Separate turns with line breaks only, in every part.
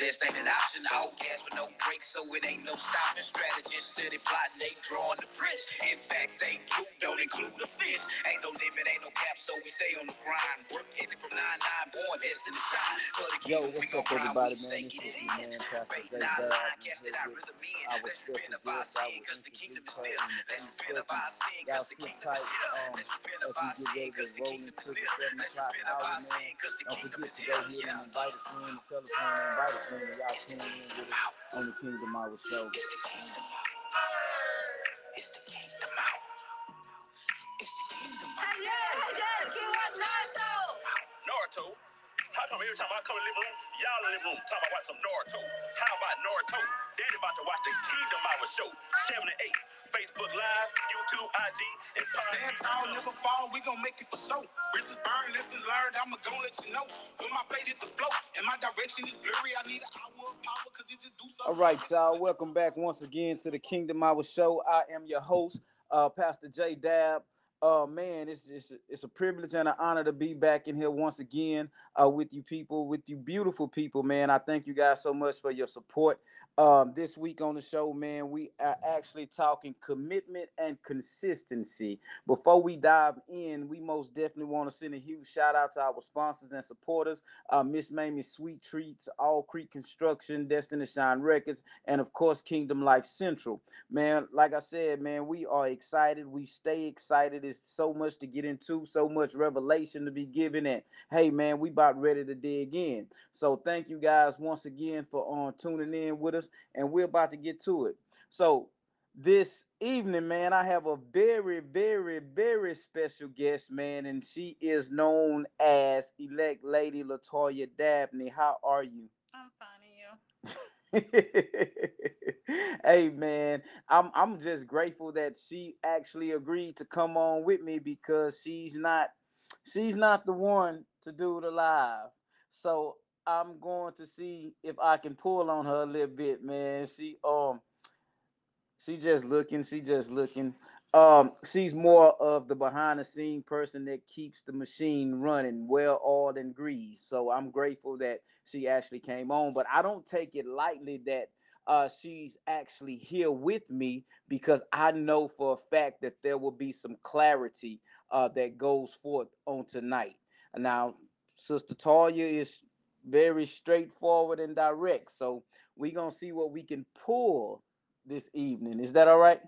giving ain't an option. All gas with no brakes, so it ain't no stopping. Strategists steady plotting, they drawing the prints. In fact, they include, don't include the fence. Ain't no limit, ain't no cap, so we stay on the grind. Work ethic from 9-9, born destined to shine.
Yo, what's up, everybody, man? This is man, Pastor
I
with
really mean.
our
Let's
special
repent of our
guest. I
sin,
will
cause the kingdom is
her
near.
in a
Let's of our
seconds.
sin,
Y'all
the
sit
is
tight
near.
um, as we get ready to
the
roll
kingdom
into the 7 o'clock hour, man.
cause the
Don't forget to go ahead and invite a friend, tell a friend, invite a friend, and y'all tune in with us on the Kingdom Hour Show.
It's the kingdom out. It's the kingdom out. It's the kingdom out.
Yeah, yeah, can you Naruto?
Naruto. How come every time I come in the living room, y'all in the living room talking about watch some Naruto? How about Naruto? Daddy about to watch the Kingdom Hour show, 7 to 8. Facebook Live, YouTube, IG, and
Stand tall, never fall. We gon' make it for sure. Bridges burn, lessons learned. I'ma gon' let you know. When my plate hit the flow and my direction is blurry, I need an hour of power cause it just do something.
All right, y'all. Welcome back once again to the Kingdom Hour Show. I am your host, uh, Pastor J. Dab. Uh, man, it's, it's it's a privilege and an honor to be back in here once again uh, with you people, with you beautiful people, man. I thank you guys so much for your support. Um, this week on the show, man, we are actually talking commitment and consistency. Before we dive in, we most definitely want to send a huge shout out to our sponsors and supporters uh, Miss Mamie Sweet Treats, All Creek Construction, Destiny Shine Records, and of course, Kingdom Life Central. Man, like I said, man, we are excited. We stay excited. It's so much to get into, so much revelation to be given. And hey, man, we about ready to dig in. So thank you guys once again for on tuning in with us, and we're about to get to it. So this evening, man, I have a very, very, very special guest, man, and she is known as elect Lady Latoyia Dabney. How are you?
I'm finding you.
hey man, I'm I'm just grateful that she actually agreed to come on with me because she's not she's not the one to do the live. So I'm going to see if I can pull on her a little bit, man. She um she just looking, she just looking. Um, she's more of the behind the scene person that keeps the machine running, well oiled and greased. So I'm grateful that she actually came on, but I don't take it lightly that uh she's actually here with me because I know for a fact that there will be some clarity uh that goes forth on tonight. Now, Sister Talia is very straightforward and direct, so we're gonna see what we can pull this evening. Is that all right?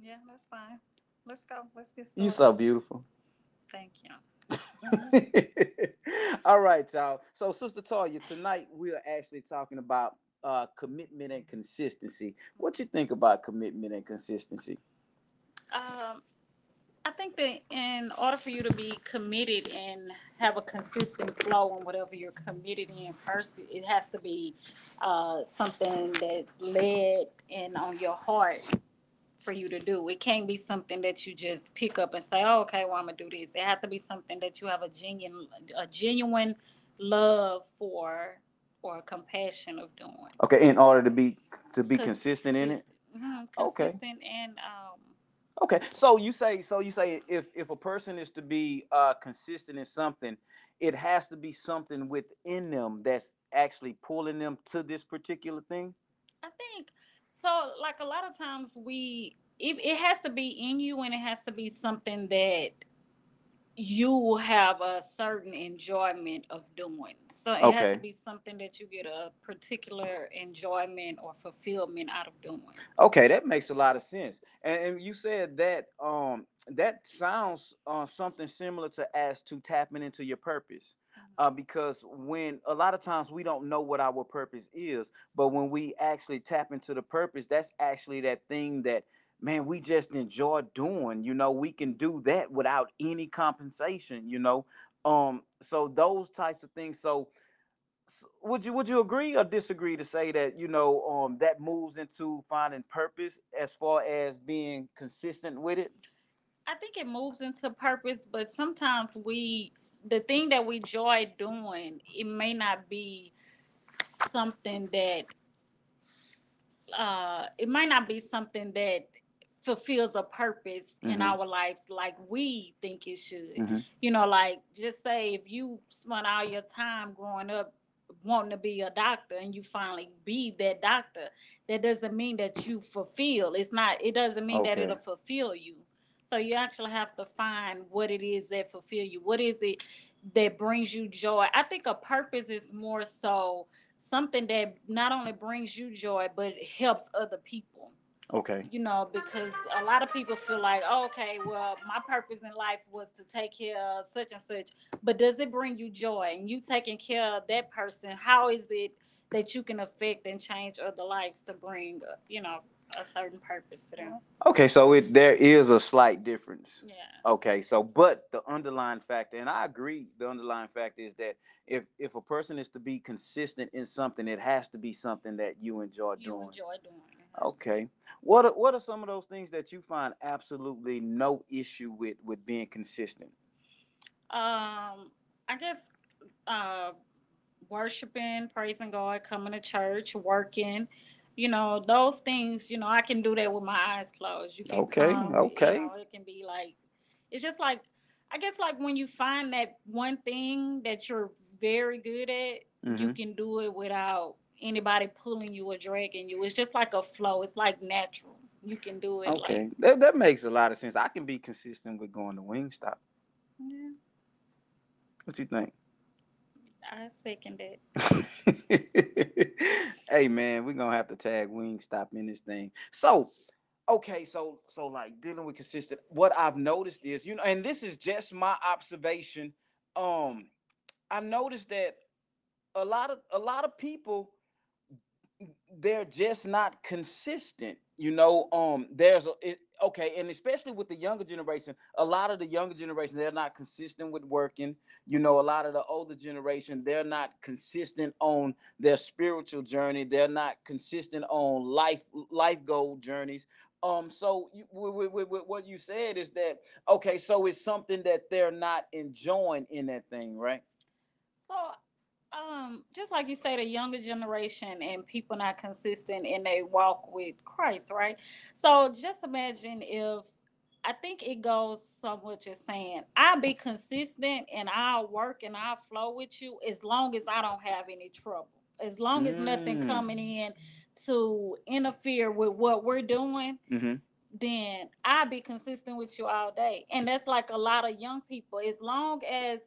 Yeah, that's fine. Let's go. Let's get started.
You so beautiful.
Thank you.
all right, y'all. So, Sister Talia, tonight we are actually talking about uh commitment and consistency. What you think about commitment and consistency?
Um, I think that in order for you to be committed and have a consistent flow in whatever you're committed in, first it has to be uh, something that's led and on your heart for you to do. It can't be something that you just pick up and say, "Oh, okay, well I'm gonna do this." It has to be something that you have a genuine, a genuine love for or compassion of doing.
Okay, in order to be to be consistent in it.
Mhm,
Okay.
Consistent and um,
Okay, so you say so you say if if a person is to be uh consistent in something, it has to be something within them that's actually pulling them to this particular thing.
I think so. Like a lot of times, we it, it has to be in you, and it has to be something that you have a certain enjoyment of doing. So it has to be something that you get a particular enjoyment or fulfillment out of doing.
Okay, that makes a lot of sense. And, and you said that um that sounds uh, something similar to as to tapping into your purpose. Uh, because when a lot of times we don't know what our purpose is, but when we actually tap into the purpose, that's actually that thing that man we just enjoy doing. You know, we can do that without any compensation. You know, um, so those types of things. So s- would you would you agree or disagree to say that you know um that moves into finding purpose as far as being consistent with it
I think it moves into purpose, but sometimes we the thing that we enjoy doing, it may not be something that uh it might not be something that fulfills a purpose in
Mhm.
our lives like we think it should.
Mhm.
You know, like just say if you spent all your time growing up wanting to be a doctor and you finally be that doctor, that doesn't mean that you fulfill. It's not, it doesn't mean that it'll fulfill you. So you actually have to find what it is that fulfill you. What is it that brings you joy? I think a purpose is more so something that not only brings you joy, but helps other people
Okay.
you know, because a lot of people feel like, oh, okay, well, my purpose in life was to take care of such and such, but does it bring you joy? And you taking care of that person, how is it that you can affect and change other lives to bring, uh, you know, a certain purpose to them?
Okay, so it there is a slight difference.
Yeah.
Okay, so but the underlying factor, and I agree, the underlying factor is that if if a person is to be consistent in something, it has to be something that you enjoy
You
doing.
enjoy doing it. It has to
Okay. What are, what are some of those things that you find absolutely no issue with with being consistent?
Um, I guess uh worshiping, praising God, coming to church, working, you know, those things, you know, I can do that with my eyes closed. You can
Okay,
come, you
okay.
know, it can be like it's just like I guess like when you find that one thing that you're very good at, you
Mhm.
can do it without anybody pulling you or dragging you. It's just like a flow. It's like natural. You can do it
Okay,
like
that, that makes a lot of sense. I can be consistent with going to Wingstop.
yeah,
What do you think?
I second it.
hey man, we're gonna have to tag Wingstop in this thing. So, okay, so so like dealing with consistent. What I've noticed is, you know, and this is just my observation. Um, I noticed that a lot of a lot of people they're just not consistent you know um there's a it, okay and especially with the younger generation a lot of the younger generation they're not consistent with working. You know a lot of the older generation they're not consistent on their spiritual journey. They're not consistent on life life goal journeys. Um so you, what you said is that okay so it's something that they're not enjoying in that thing right?
So, um, just like you say, the younger generation and people not consistent in they walk with Christ, right? So just imagine if I think it goes somewhat much as saying I'll be consistent and I'll work and I'll flow with you as long as I don't have any trouble. As long as nothing
Mm.
coming in to interfere with what we're doing,
mm-hmm.
then I'll be consistent with you all day. And that's like a lot of young people. As long as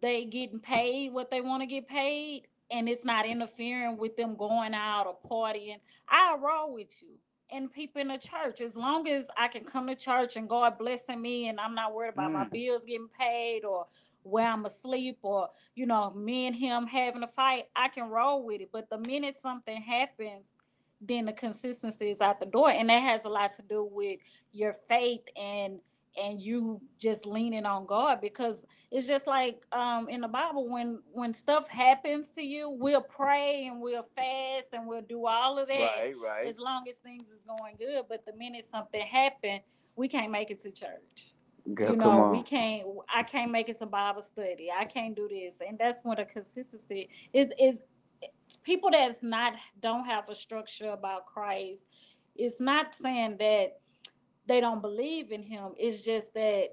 they getting paid what they want to get paid and it's not interfering with them going out or partying, I'll roll with you. And people in the church, as long as I can come to church and God blessing me and I'm not worried about my
Mm.
bills getting paid or where I'm asleep or, you know, me and him having a fight, I can roll with it. But the minute something happens, then the consistency is out the door. And that has a lot to do with your faith and and you just leaning on God because it's just like um in the Bible when when stuff happens to you, we'll pray and we'll fast and we'll do all of that
right right
as long as things is going good. But the minute something happen, we can't make it to church.
Girl,
you know, we can't I can't make it to Bible study. I can't do this. And that's when the consistency is is people that's not don't have a structure about Christ. It's not saying that they don't believe in him. It's just that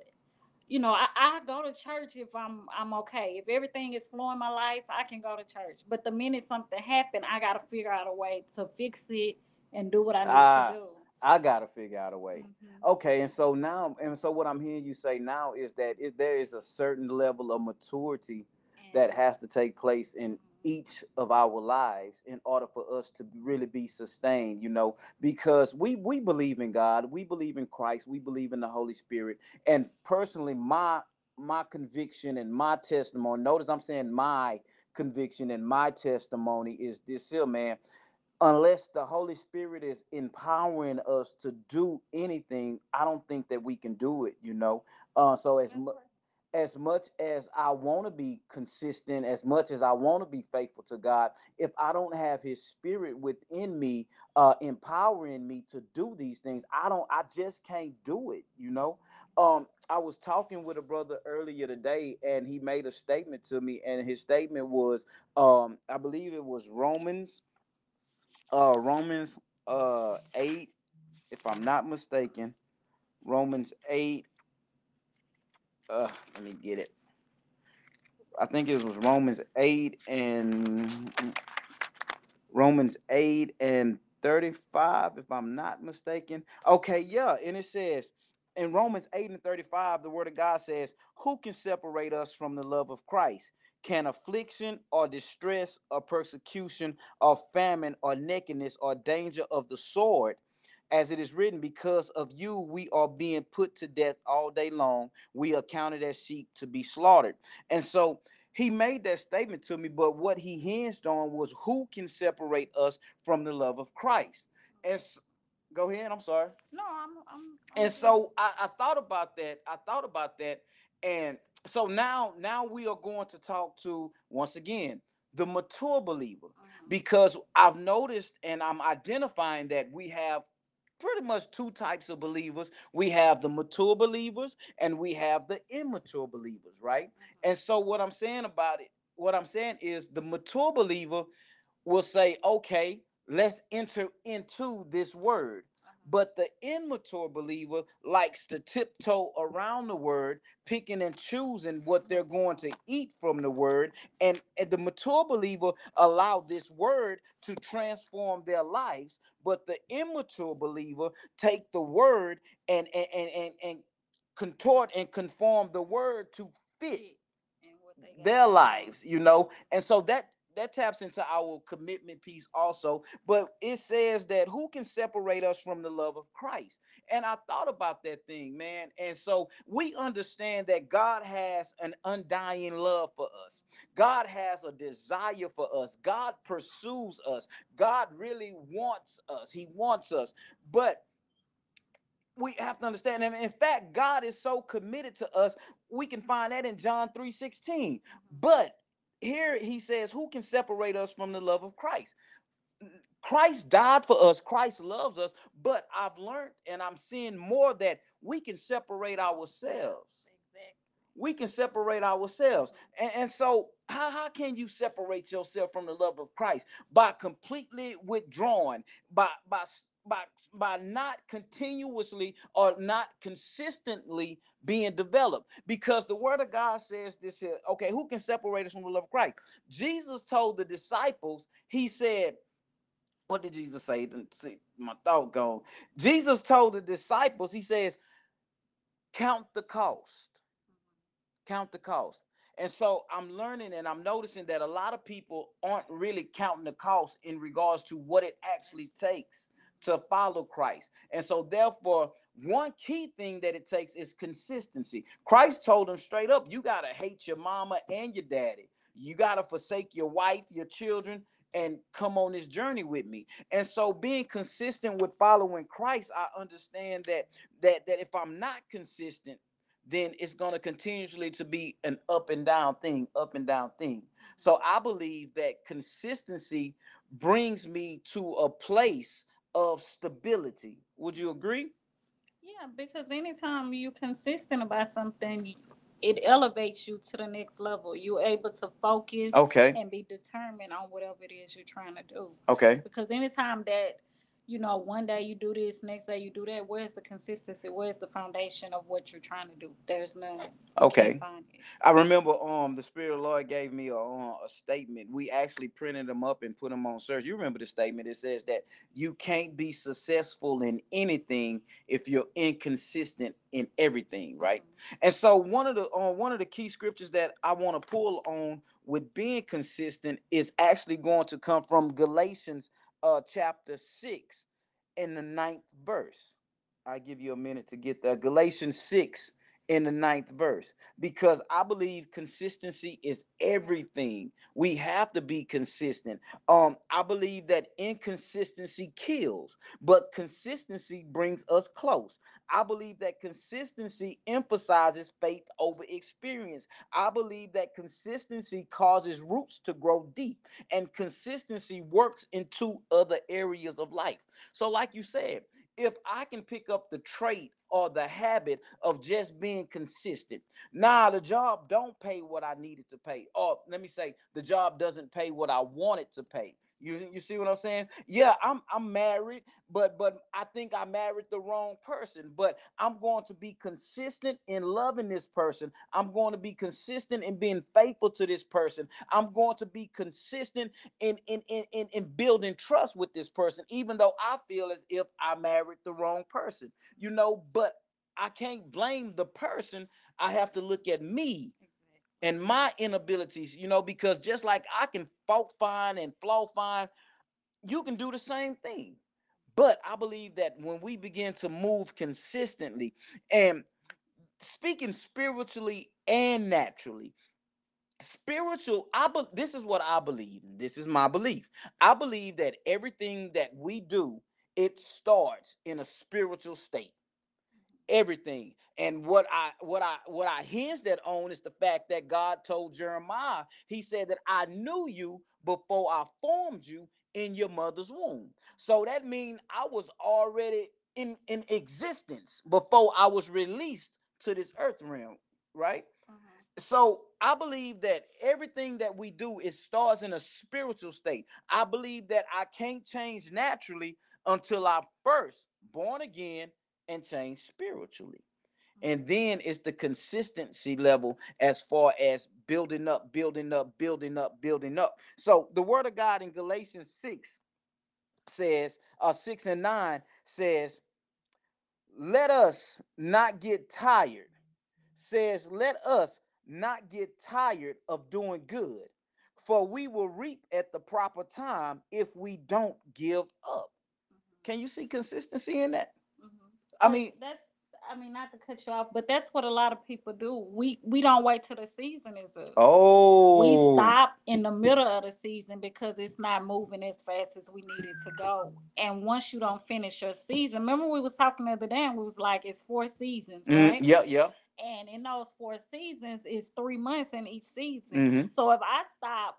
you know, I, I go to church if I'm I'm okay. If everything is flowing my life, I can go to church. But the minute something happened, I gotta figure out a way to fix it and do what I need to do.
i gotta figure out a way
Mhm.
Okay, and so now, and so what I'm hearing you say now is that if there is a certain level of maturity that has to take place in. Each of our lives in order for us to really be sustained, you know, because we we believe in God, we believe in Christ, we believe in the Holy Spirit, and personally, my my conviction and my testimony. Notice I'm saying my conviction and my testimony is this here, man unless the Holy Spirit is empowering us to do anything, I don't think that we can do it, you know. Uh so as
That's
mu-
right.
As much as I want to be consistent, as much as I want to be faithful to God, if I don't have his spirit within me, uh empowering me to do these things, I don't I just can't do it, you know. Um I was talking with a brother earlier today and he made a statement to me and his statement was um I believe it was Romans uh Romans uh 8 if I'm not mistaken, Romans 8. Uh, let me get it. I think it was Romans 8 and Romans 8 and 35, if I'm not mistaken. Okay, yeah. And it says in Romans 8 and 35, the word of God says, Who can separate us from the love of Christ? Can affliction or distress or persecution or famine or nakedness or danger of the sword? As it is written, because of you, we are being put to death all day long. We are counted as sheep to be slaughtered. And so he made that statement to me, but what he hinged on was who can separate us from the love of Christ. And s- go ahead, I'm sorry.
No, I'm, I'm. I'm
And so I, I thought about that. I thought about that. And so now, now we are going to talk to once again the mature believer
Mhm.
because I've noticed and I'm identifying that we have pretty much two types of believers. We have the mature believers and we have the immature believers, right? Mm-hmm. And so what I'm saying about it, what I'm saying is the mature believer will say, okay, let's enter into this word. But the immature believer likes to tiptoe around the word, picking and choosing what they're going to eat from the word. And, and the mature believer allow this word to transform their lives. But the immature believer take the word and and, and, and, and contort and conform the word to fit
Fit in what they got
their lives, you know. And so that that taps into our commitment piece also. But it says that who can separate us from the love of Christ? And I thought about that thing, man. And so we understand that God has an undying love for us. God has a desire for us. God pursues us. God really wants us. He wants us. But we have to understand and in fact god is so committed to us we can find that in john 3 16 mm-hmm. but here he says who can separate us from the love of christ christ died for us christ loves us but i've learned and i'm seeing more that we can separate ourselves
Exactly.
we can separate ourselves. And, and so, how, how can you separate yourself from the love of Christ? By completely withdrawing, by by by, by not continuously or not consistently being developed. Because the word of God says this here. Okay, who can separate us from the love of Christ? Jesus told the disciples, he said, what did Jesus say? See My thought gone. Jesus told the disciples, he says, count the cost count the cost. And so I'm learning and I'm noticing that a lot of people aren't really counting the cost in regards to what it actually takes to follow Christ. And so therefore, one key thing that it takes is consistency. Christ told them straight up, you got to hate your mama and your daddy. You got to forsake your wife, your children and come on this journey with me. And so being consistent with following Christ, I understand that that that if I'm not consistent then it's going to continuously to be an up and down thing up and down thing so i believe that consistency brings me to a place of stability would you agree
Yeah, because anytime you're consistent about something, it elevates you to the next level. You're able to focus
okay
and be determined on whatever it is you're trying to do.
okay
Because anytime that, you know, one day you do this, next day you do that, where's the consistency? Where's the foundation of what you're trying to do? There's none.
Okay.
can't find it.
I remember um the Spirit of the Lord gave me a, uh, a statement. We actually printed them up and put them on search. You remember the statement? It says that you can't be successful in anything if you're inconsistent in everything, right? And so one of the uh, one of the key scriptures that I want to pull on with being consistent is actually going to come from Galatians uh chapter 6 in the ninth verse. I give you a minute to get there. Galatians 6 in the ninth verse because I believe consistency is everything. We have to be consistent. Um, I believe that inconsistency kills, but consistency brings us close. I believe that consistency emphasizes faith over experience. I believe that consistency causes roots to grow deep, and consistency works in two other areas of life. So, like you said, if I can pick up the trait or the habit of just being consistent. Nah, the job don't pay what I needed to pay. Or let me say, the job doesn't pay what I wanted to pay. You you see what I'm saying? Yeah, I'm I'm married, but but I think I married the wrong person. But I'm going to be consistent in loving this person. I'm going to be consistent in being faithful to this person. I'm going to be consistent in in in in, in building trust with this person, even though I feel as if I married the wrong person. You know, but I can't blame the person. I have to look at me and my inabilities, you know, because just like I can fault find and flaw find, you can do the same thing. But I believe that when we begin to move consistently and speaking spiritually and naturally, spiritual, I be, this is what I believe, this is my belief. I believe that everything that we do, it starts in a spiritual state everything. And what i what i what i hinge that on is the fact that god told jeremiah he said that i knew you before i formed you in your mother's womb. So that means i was already in in existence before i was released to this earth realm right? Mm-hmm. So I believe that everything that we do it starts in a spiritual state. I believe that I can't change naturally until I first born again and change spiritually. And then it's the consistency level as far as building up, building up, building up, building up. So the word of God in Galatians 6 says, uh 6 and 9 says, let us not get tired. Says, let us not get tired of doing good, for we will reap at the proper time if we don't give up. Can you see consistency in that? I mean,
that's I mean not to cut you off, but that's what a lot of people do. We we don't wait till the season is up.
oh,
We stop in the middle of the season because it's not moving as fast as we need it to go. And once you don't finish your season, remember we was talking the other day and we was like it's four seasons,
Mm,
right?
yeah, yeah.
And in those four seasons is three months in each season.
mhm.
So if I stop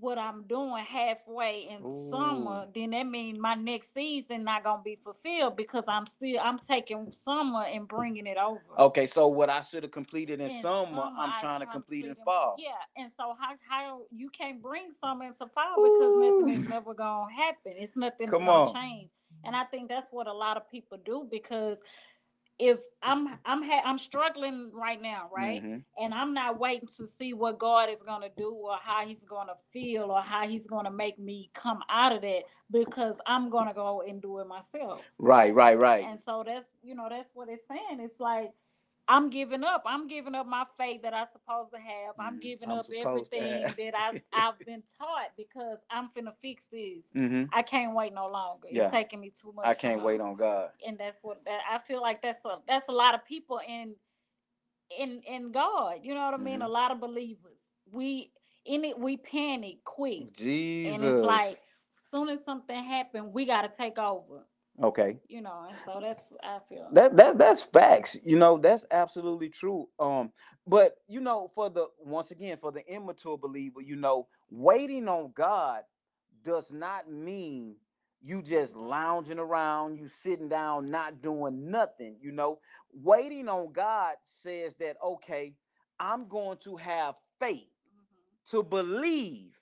what I'm doing halfway in summer, then that means my next season not gonna be fulfilled because I'm still I'm taking summer and bringing it over.
Okay, so what I should have completed in
In
summer,
summer,
I'm
I
trying to complete in fall.
Yeah, and so how how you can't bring summer into fall because nothing is never gonna happen. It's nothing
Come
gonna
on.
change. And I think that's what a lot of people do because if I'm I'm ha- I'm struggling right now, right?
Mhm.
and I'm not waiting to see what God is going to do or how he's going to feel or how he's going to make me come out of that because I'm going to go and do it myself.
Right, right, right.
And so that's, you know, that's what it's saying. It's like I'm giving up. I'm giving up my faith that I'm supposed to have. I'm
Mm,
giving
I'm
up everything that I I've been taught because I'm finna fix this.
hmm
I can't wait no longer.
Yeah.
It's taking me too much.
I can't wait on God.
and that's what that I feel like that's a that's a lot of people in in in God. You know what I mean?
Mhm.
A lot of believers. We in it we panic quick.
Jesus.
And it's like soon as something happen, we gotta take over.
Okay.
You know, and so that's I feel
That that that's facts. You know, that's absolutely true. Um, but you know, for the once again, for the immature believer, you know, waiting on God does not mean you just lounging around, you sitting down, not doing nothing. You know, waiting on God says that okay, I'm going to have faith
Mhm.
to believe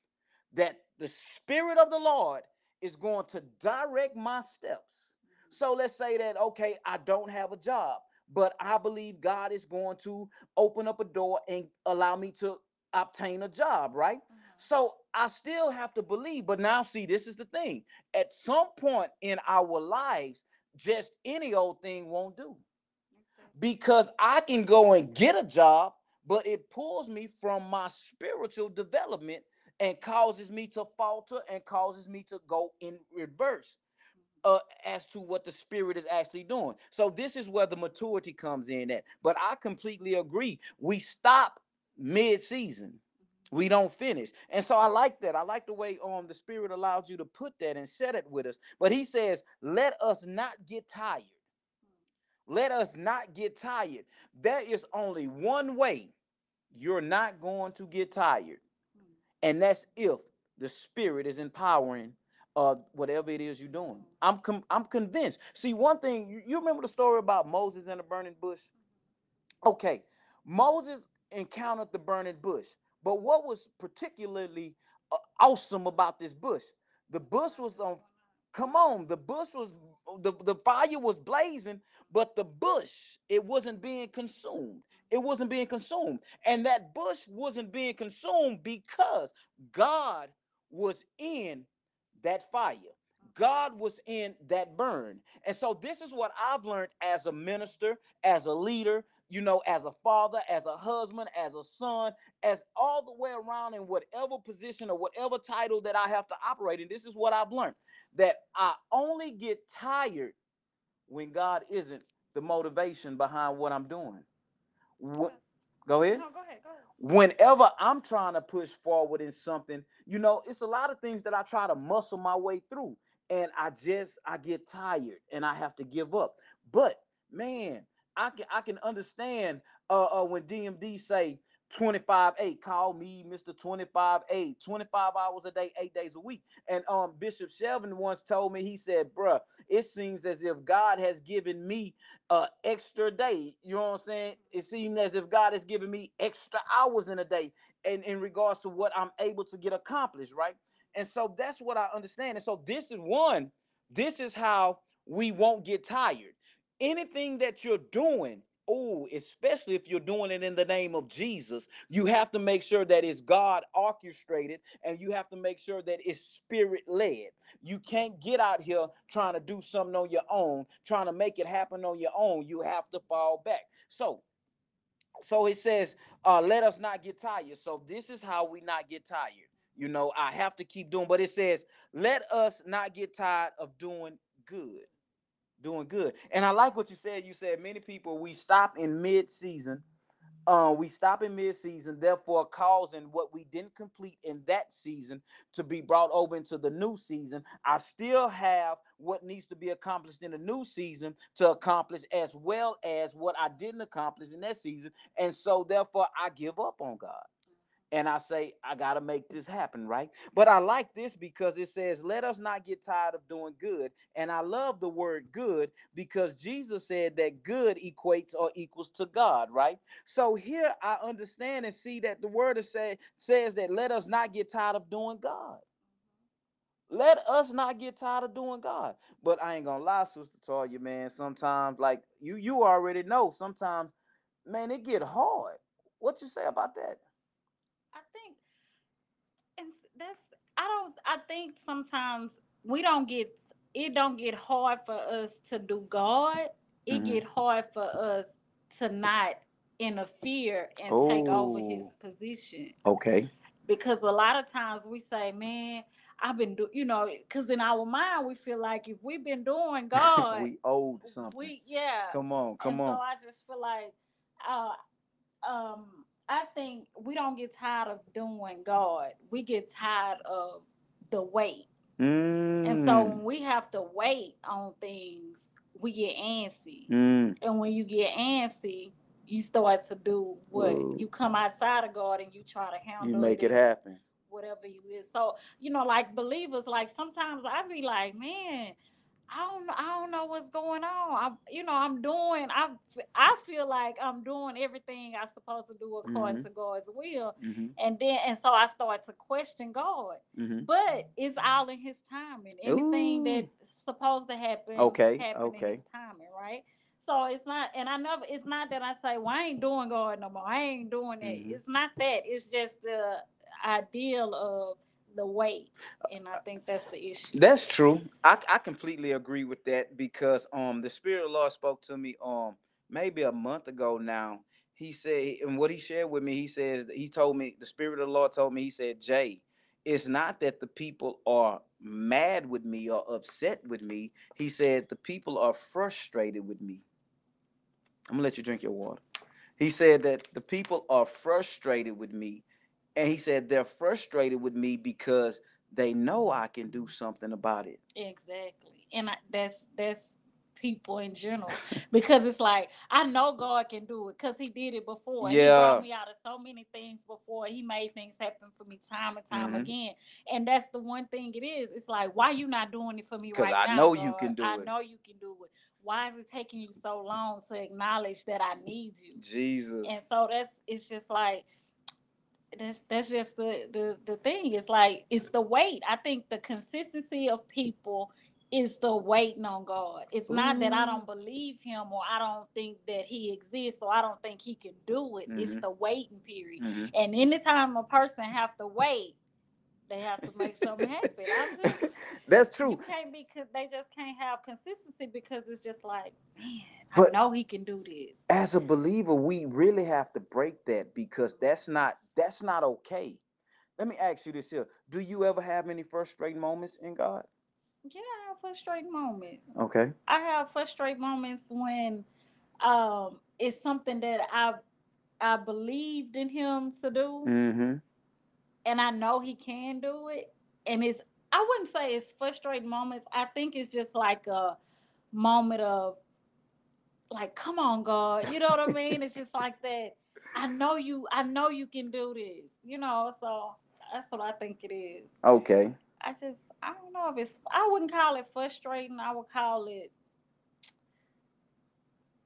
that the spirit of the Lord is going to direct my steps. So let's say that okay, I don't have a job, but I believe God is going to open up a door and allow me to obtain a job, right?
Mhm.
So I still have to believe, but now see, this is the thing. At some point in our lives, just any old thing won't do
Okay.
because I can go and get a job, but it pulls me from my spiritual development and causes me to falter and causes me to go in reverse uh, as to what the spirit is actually doing. So this is where the maturity comes in at. But I completely agree. We stop mid-season. We don't finish. And so I like that. I like the way um the spirit allows you to put that and set it with us. But he says, let us not get tired. Let us not get tired. There is only one way you're not going to get tired. And that's if the spirit is empowering uh whatever it is you're doing. I'm com- I'm convinced. See, one thing you, you remember the story about Moses and the burning bush? Okay, Moses encountered the burning bush, but what was particularly uh, awesome about this bush? the bush was on come on the bush was the, the fire was blazing but the bush it wasn't being consumed. It wasn't being consumed. And that bush wasn't being consumed because god was in that fire god was in that burn and so this is what i've learned as a minister as a leader you know as a father as a husband as a son as all the way around in whatever position or whatever title that i have to operate in this is what i've learned that I only get tired when God isn't the motivation behind what I'm doing. Go ahead.
No, go ahead, go ahead.
Whenever I'm trying to push forward in something, you know, it's a lot of things that I try to muscle my way through, and I just I get tired and I have to give up. But man, I can I can understand uh, uh when DMD say 25 8 call me mr 25 8 25 hours a day eight days a week. And um bishop shelvin once told me he said bruh it seems as if god has given me a extra day. You know what i'm saying? It seems as if god has given me extra hours in a day and in regards to what i'm able to get accomplished right and so that's what i understand. And so this is one this is how we won't get tired. Anything that you're doing oh especially if you're doing it in the name of jesus you have to make sure that it's god orchestrated and you have to make sure that it's spirit led you can't get out here trying to do something on your own trying to make it happen on your own. You have to fall back. So so it says uh let us not get tired. So this is how we not get tired you know i have to keep doing but it says let us not get tired of doing good doing good. And I like what you said. You said many people we stop in mid-season. Uh, we stop in mid-season, therefore causing what we didn't complete in that season to be brought over into the new season. I still have what needs to be accomplished in the new season to accomplish as well as what I didn't accomplish in that season. And so therefore I give up on God and I say, I got to make this happen, right? But I like this because it says, let us not get tired of doing good. And I love the word good because Jesus said that good equates or equals to God, right? So here I understand and see that the word is say, says that let us not get tired of doing God. Let us not get tired of doing God. But I ain't gonna lie, Sister Toya, man. Sometimes, like you, you already know. Sometimes, man, it get hard. What you say about that?
I think it's that's I don't I think sometimes we don't get it don't get hard for us to do God. It
Mhm.
get hard for us to not interfere and take over his
Oh.
position.
Okay.
Because a lot of times we say, Man, I've been doing, you know, because in our mind we feel like if we've been doing God,
we owed something.
we yeah.
come on, come
and
on.
So I just feel like, uh, um, I think we don't get tired of doing God. We get tired of the wait. And so
Mm,
when we have to wait on things, we get antsy.
mm,
And when you get antsy, you start to do what?
Whoa.
You come outside of God and you try to handle
you make it
and
happen.
Whatever you is. So, you know, like believers, like sometimes I be like, man, I don't know, I don't know what's going on. I'm, you know, I'm doing, I I feel like I'm doing everything I'm supposed to do according
Mhm.
to God's will.
hmm
And then, and so I start to question God.
hmm
But it's all in His timing. Anything
Ooh.
that's supposed to happen,
Okay,
happen
okay.
in His timing, right? So it's not, and I never, it's not that I say, well, I ain't doing God no more. I ain't doing that.
Mhm.
It's not that. It's just the ideal of the weight, and I think that's the issue.
That's true. I, I completely agree with that because um the Spirit of the Lord spoke to me um maybe a month ago now. He said, and what he shared with me, he says he told me the Spirit of the Lord told me, he said, Jay, it's not that the people are mad with me or upset with me. He said the people are frustrated with me. I'm gonna let you drink your water. He said that the people are frustrated with me. And he said they're frustrated with me because they know I can do something about it.
Exactly, and I, that's that's people in general because it's like I know God can do it because He did it before. He
Yeah.
brought me out of so many things before. He made things happen for me time and time
Mhm.
again, and that's the one thing it is. It's like why you not doing it for me right
I
now?
I know you can do
I
it.
I know you can do it. Why is it taking you so long to acknowledge that I need you?
Jesus.
And so that's it's just like that's that's just the the the thing. It's like it's the weight. I think the consistency of people is the waiting on God. It's not that I don't believe him or I don't think that he exists or I don't think he can do it. It's
Mhm.
the waiting period.
Mhm.
And anytime a person have to wait, they have to make something happen. Just
That's
you
true.
can't be they just can't have consistency because it's just like, man,
But-
I know he can do this.
As a believer, we really have to break that because that's not that's not okay. Let me ask you this here. Do you ever have any frustrating moments in God?
Yeah, I have frustrating moments.
Okay.
I have frustrating moments when um it's something that I've I believed in him to do
Mm-hmm.
And I know he can do it. And it's I wouldn't say it's frustrating moments. I think it's just like a moment of like, come on, God. You know what I mean? It's just like that. I know you, I know you can do this, you know. So that's what I think it is.
Okay.
I just I don't know if it's I wouldn't call it frustrating. I would call it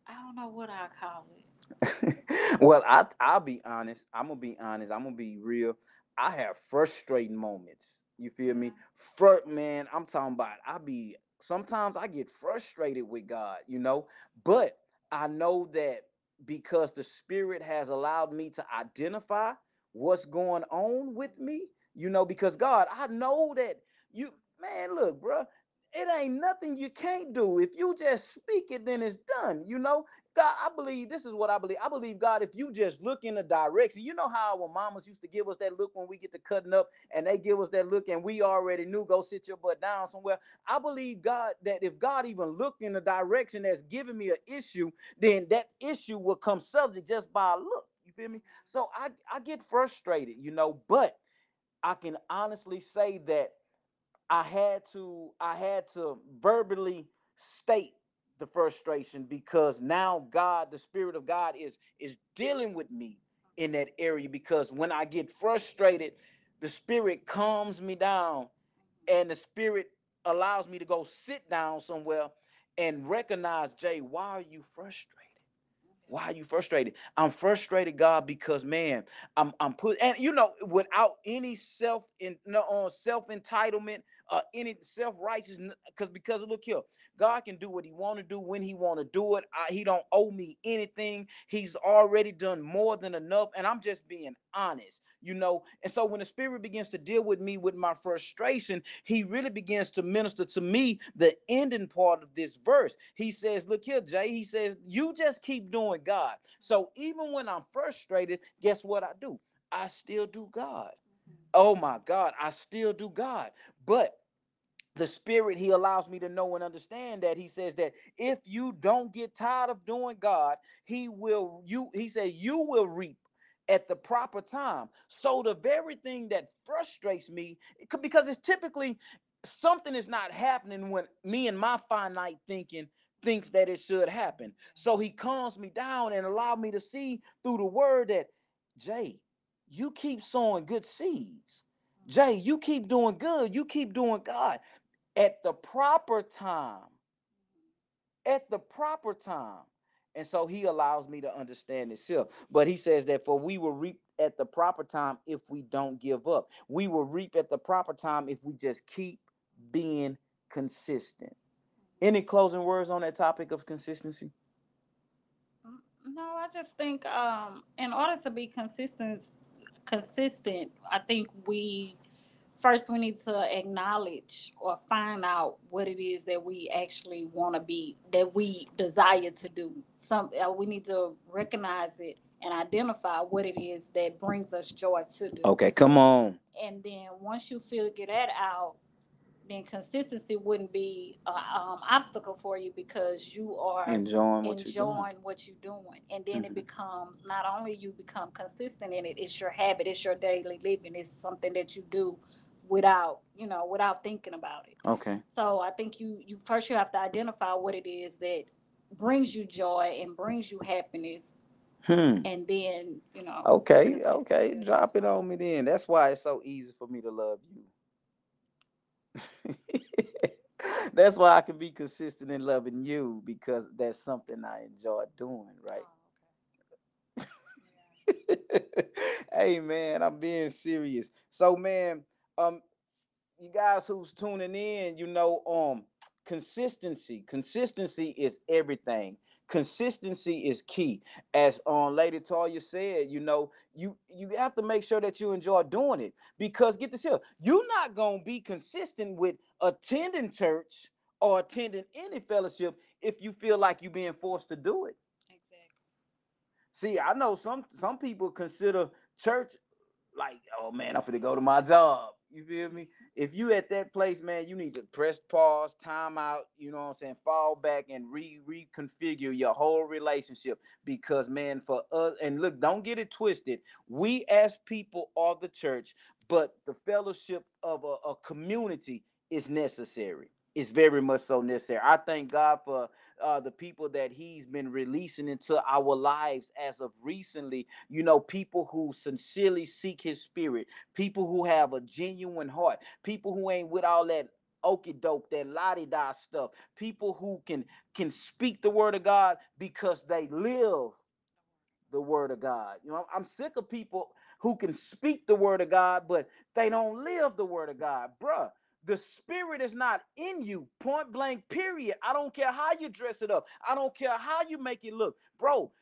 I don't know what I call it.
well, I I'll be honest. I'm gonna be honest. I'm gonna be real. I have frustrating moments. You feel me? Fr- man, I'm talking about. I be sometimes I get frustrated with God, you know, but I know that because the Spirit has allowed me to identify what's going on with me, you know, because God, I know that you, man, look, bruh, it ain't nothing you can't do. If you just speak it, then it's done, you know. God, I believe this is what I believe. I believe God, if you just look in the direction, you know how our mamas used to give us that look when we get to cutting up, and they give us that look, and we already knew go sit your butt down somewhere. I believe God that if God even looked in the direction that's giving me an issue, then that issue will come subject just by a look. You feel me? So I I get frustrated, you know, but I can honestly say that I had to I had to verbally state the frustration because now God, the Spirit of God, is is dealing with me in that area because when I get frustrated, the Spirit calms me down and the Spirit allows me to go sit down somewhere and recognize, Jay, why are you frustrated? Why are you frustrated? I'm frustrated, God, because man, I'm I'm put and you know, without any self in no uh, on self entitlement, uh, any self righteousness, because because look here, God can do what He want to do when He want to do it. I, he don't owe me anything. He's already done more than enough, and I'm just being honest, you know. And so when the Spirit begins to deal with me with my frustration, He really begins to minister to me the ending part of this verse. He says, "Look here, Jay." He says, "You just keep doing God." So even when I'm frustrated, guess what I do? I still do God. Oh my God, I still do God. But the spirit he allows me to know and understand that he says that if you don't get tired of doing God, he will you he said you will reap at the proper time. So the very thing that frustrates me because it's typically something is not happening when me and my finite thinking thinks that it should happen. So he calms me down and allow me to see through the word that Jay, you keep sowing good seeds. Jay, you keep doing good. You keep doing God at the proper time. At the proper time. And so he allows me to understand here. But he says that for we will reap at the proper time if we don't give up. We will reap at the proper time if we just keep being consistent. Any closing words on that topic of consistency?
Mm, No, I just think um in order to be consistent consistent, I think we first we need to acknowledge or find out what it is that we actually want to be that we desire to do. Some uh, we need to recognize it and identify what it is that brings us joy to do.
Okay, come on.
And then once you figure that out, then consistency wouldn't be an um, obstacle for you because you are
Enjoying what you're doing.
what you're doing. And then it becomes not only you become consistent in it, it's your habit, it's your daily living, it's something that you do without, you know, without thinking about it.
Okay.
So I think you you first you have to identify what it is that brings you joy and brings you happiness
Hmm.
and then, you know.
Okay, okay. Drop it on me then. That's why it's so easy for me to love you. that's why I can be consistent in loving you because that's something I enjoy doing, right?
Oh, okay.
hey man, I'm being serious. So man, um, you guys who's tuning in, you know, um, consistency. Consistency is everything. Consistency is key. As um Lady Toya said, you know, you you have to make sure that you enjoy doing it because get this here, you're not gonna be consistent with attending church or attending any fellowship if you feel like you're being forced to do it.
Exactly.
See, I know some some people consider church like, oh man, I'm gonna go to my job. You feel me? If you at that place, man, you need to press pause, time out, you know what I'm saying, fall back and re reconfigure your whole relationship. Because man, for us, and look, don't get it twisted. We as people are the church, but the fellowship of a, a community is necessary. It's very much so necessary. I thank God for uh, the people that He's been releasing into our lives as of recently. You know, people who sincerely seek His Spirit, people who have a genuine heart, people who ain't with all that okey doke, that lottie da stuff, people who can can speak the word of God because they live the word of God. You know, I'm sick of people who can speak the word of God, but they don't live the word of God, bruh. The spirit is not in you, point blank, period. I don't care how you dress it up, I don't care how you make it look, bro.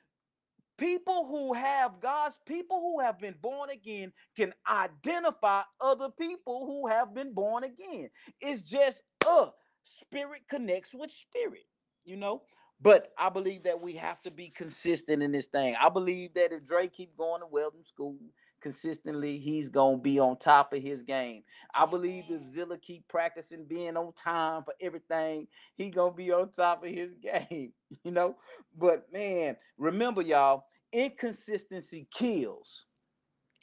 People who have God's people who have been born again can identify other people who have been born again. It's just uh spirit connects with spirit, you know. But I believe that we have to be consistent in this thing. I believe that if Drake keep going to welding school consistently, he's gonna be on top of his game. I believe if Zilla keep practicing being on time for everything, he gonna be on top of his game. You know. But man, remember y'all, inconsistency kills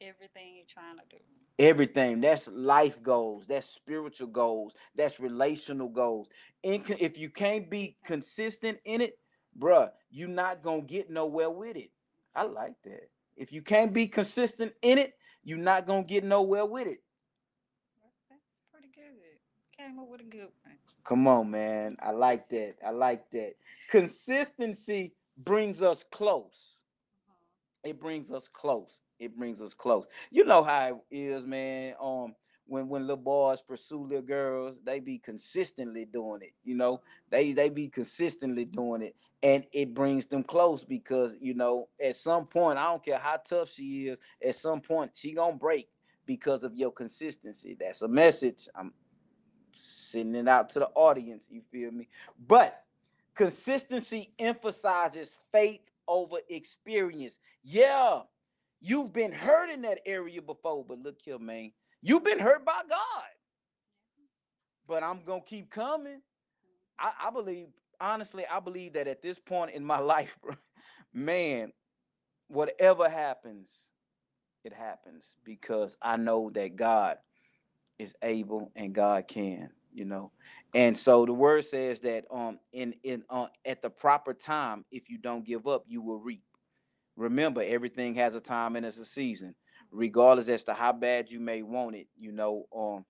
Everything you're trying to do.
everything. That's life goals, that's spiritual goals, that's relational goals. Inco- if you can't be consistent in it, bruh, you're not gonna get nowhere with it. I like that. If you can't be consistent in it, you're not gonna get nowhere with it.
That's, pretty good. Came up with a good one.
Come on, man. I like that. I like that. Consistency brings us close.
Mhm.
it brings us close. It brings us close. You know how it is, man. Um, when when little boys pursue little girls, they be consistently doing it. You know, they they be consistently doing it, and it brings them close because you know at some point, I don't care how tough she is, at some point she gonna break because of your consistency. That's a message. I'm sending it out to the audience. You feel me? But consistency emphasizes faith over experience. Yeah, you've been hurt in that area before, but look here, man. You've been hurt by God, but I'm gonna keep coming. I, I believe, honestly, I believe that at this point in my life, man, whatever happens, it happens because I know that God is able and God can, you know. And so the word says that um in in uh, at the proper time, if you don't give up, you will reap. Remember, everything has a time and it's a season, regardless as to how bad you may want it. You know, um,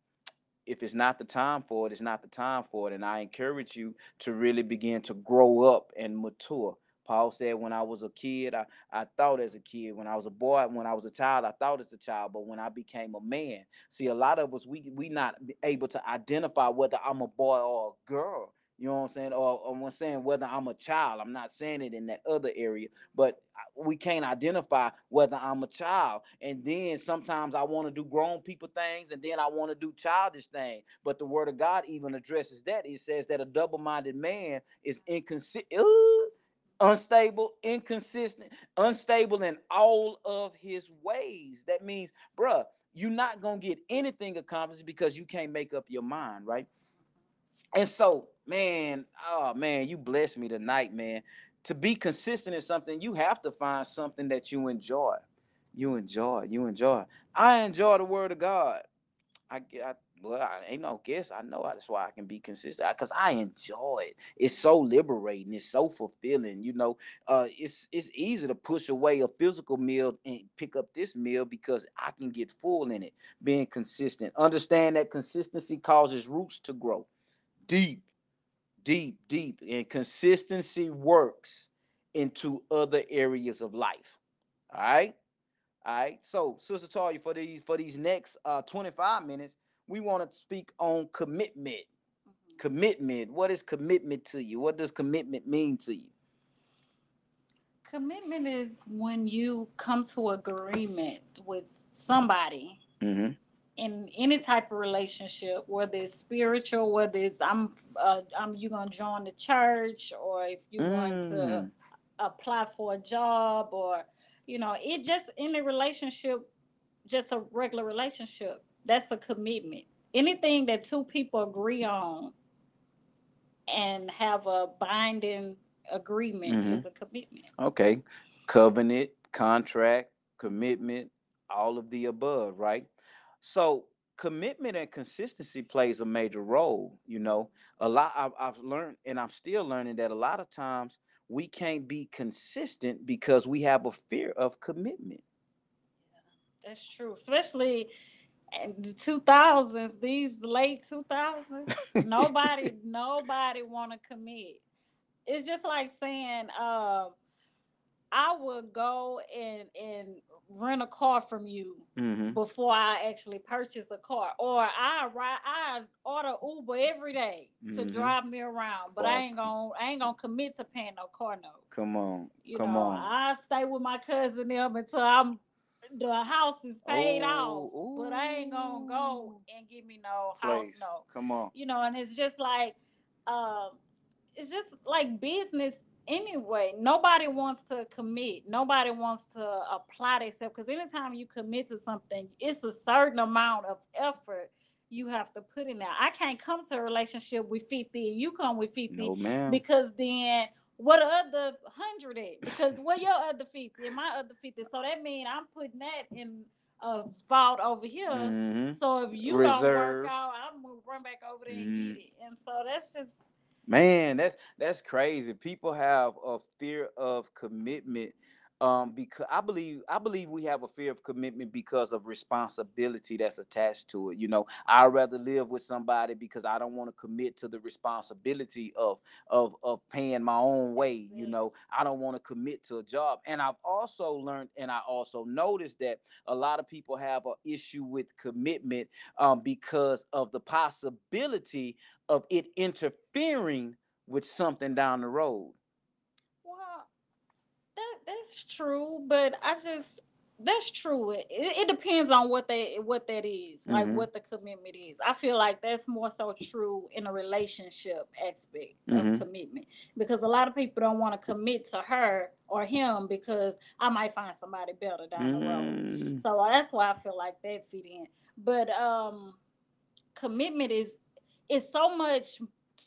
if it's not the time for it, it's not the time for it. And I encourage you to really begin to grow up and mature. Paul said, when I was a kid, I, I thought as a kid. When I was a boy, when I was a child, I thought as a child. But when I became a man, see, a lot of us, we we not able to identify whether I'm a boy or a girl. You know what I'm saying? Or, or I'm saying whether I'm a child. I'm not saying it in that other area, but we can't identify whether I'm a child. And then sometimes I want to do grown people things, and then I want to do childish things. But the word of God even addresses that. It says that a double-minded man is inconsistent, unstable, inconsistent, unstable in all of his ways. That means, bruh, you're not gonna get anything accomplished because you can't make up your mind, right? And so, man, oh man, you blessed me tonight, man. To be consistent in something, you have to find something that you enjoy. You enjoy, you enjoy. I enjoy the word of God. I get, I, well, I ain't no guess. I know that's why I can be consistent because I enjoy it. It's so liberating. It's so fulfilling. You know, uh, it's it's easy to push away a physical meal and pick up this meal because I can get full in it. Being consistent, understand that consistency causes roots to grow deep, deep, deep, and consistency works into other areas of life. All right. All right. So, Sister Toya, for these for these next uh 25 minutes, we want to speak on commitment.
Mhm.
Commitment. What is commitment to you? What does commitment mean to you?
Commitment is when you come to agreement with somebody
Mm-hmm.
In any type of relationship, whether it's spiritual, whether it's I'm uh, I'm you gonna join the church, or if you want to
Mm.
apply for a job, or you know, it just in a relationship, just a regular relationship. That's a commitment. Anything that two people agree on and have a binding agreement
Mhm.
is a commitment.
Okay. Covenant, contract, commitment, all of the above, right? So commitment and consistency plays a major role. You know, a lot I've, I've learned and I'm still learning that a lot of times we can't be consistent because we have a fear of commitment.
That's true, especially in the two thousands, these late two thousands. nobody, nobody want to commit. It's just like saying, um, I would go and and rent a car from you
hmm
before I actually purchase a car, or I ride, I order Uber every day to
Mhm.
drive me around, but I ain't gonna, I ain't gonna commit to paying no car note.
Come on.
You
Come
know,
on.
I stay with my cousin them until I'm the house is paid off,
Oh,
but I ain't gonna go and give me no house note.
Come on.
You know, and it's just like, um, it's just like business anyway. Nobody wants to commit. Nobody wants to apply themselves because anytime you commit to something, it's a certain amount of effort you have to put in there. I can't come to a relationship with 50 and you come with 50
No,
because then what the other hundred at? Because where your other fifty and my other fifty? So that means I'm putting that in a vault over here.
Mhm.
So if you don't work out, I'm gonna run back over there
Mhm.
and get it. And so that's just
Man, that's that's crazy. People have a fear of commitment um because I believe I believe we have a fear of commitment because of responsibility that's attached to it. You know, I'd rather live with somebody because I don't want to commit to the responsibility of of of paying my own way, you know. I don't want to commit to a job. And I've also learned and I also noticed that a lot of people have an issue with commitment um because of the possibility of it interfering with something down the road.
That's true, but I just that's true. It, it depends on what they what that is, like
Mhm.
what the commitment is. I feel like that's more so true in a relationship aspect
Mhm.
of commitment because a lot of people don't want to commit to her or him because I might find somebody better down the road.
Mhm.
So uh, that's why I feel like that fit in. But um commitment is is so much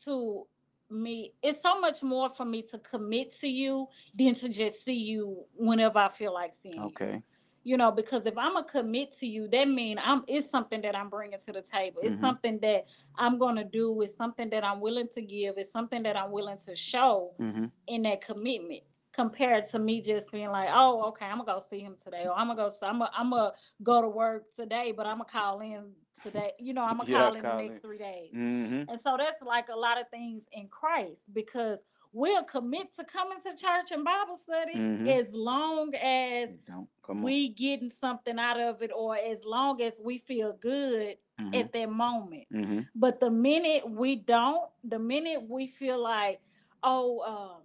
to me it's so much more for me to commit to you than to just see you whenever I feel like seeing you.
Okay.
You know, because if I'm a commit to you, that mean I'm it's something that I'm bringing to the table. It's
Mhm.
something that I'm gonna do. It's something that I'm willing to give. It's something that I'm willing to show
hmm
in that commitment compared to me just being like, oh, okay, I'm gonna go see him today, or I'm gonna go, I'm gonna, I'm gonna go to work today, but I'm gonna call in today. You know, I'm gonna
Yeah,
call in the next three days.
hmm
And so that's like a lot of things in Christ because we'll commit to coming to church and Bible study
Mhm.
as long as
Don't come on.
we getting something out of it, or as long as we feel good
Mhm.
at that moment.
hmm
But the minute we don't, the minute we feel like, oh, um,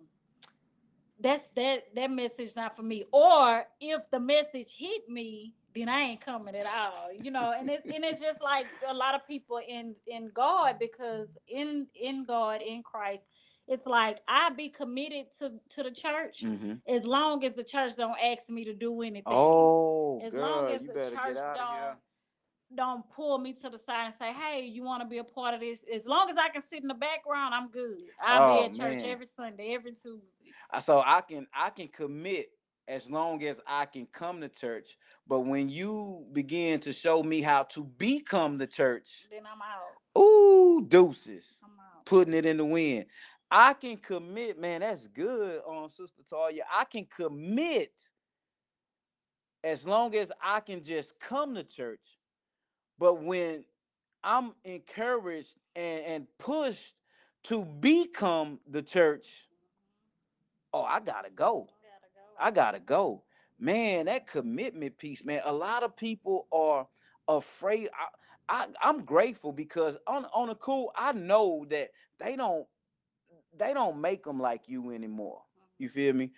that's that that message not for me. Or if the message hit me, then I ain't coming at all. You know, and it's and it's just like a lot of people in in God because in in God in Christ, it's like I be committed to to the church
hmm
as long as the church don't ask me to do anything.
Oh,
As long as the church
get out of
don't don't pull me to the side and say, "Hey, you want to be a part of this?" As long as I can sit in the background, I'm good. I'll
Oh,
be at church
man.
every Sunday, every Tuesday.
Uh, So I can I can commit as long as I can come to church. But when you begin to show me how to become the church,
Then I'm out.
ooh, deuces.
I'm out.
putting it in the wind. I can commit, man. That's good on Sister Talia. I can commit as long as I can just come to church. But when I'm encouraged and, and pushed to become the church, mm-hmm. oh, I gotta go.
I gotta go.
I gotta go. man, that commitment piece, man. A lot of people are afraid. I, I I'm grateful because on on a cool, I know that they don't they don't make them like you anymore. You mm-hmm. feel me?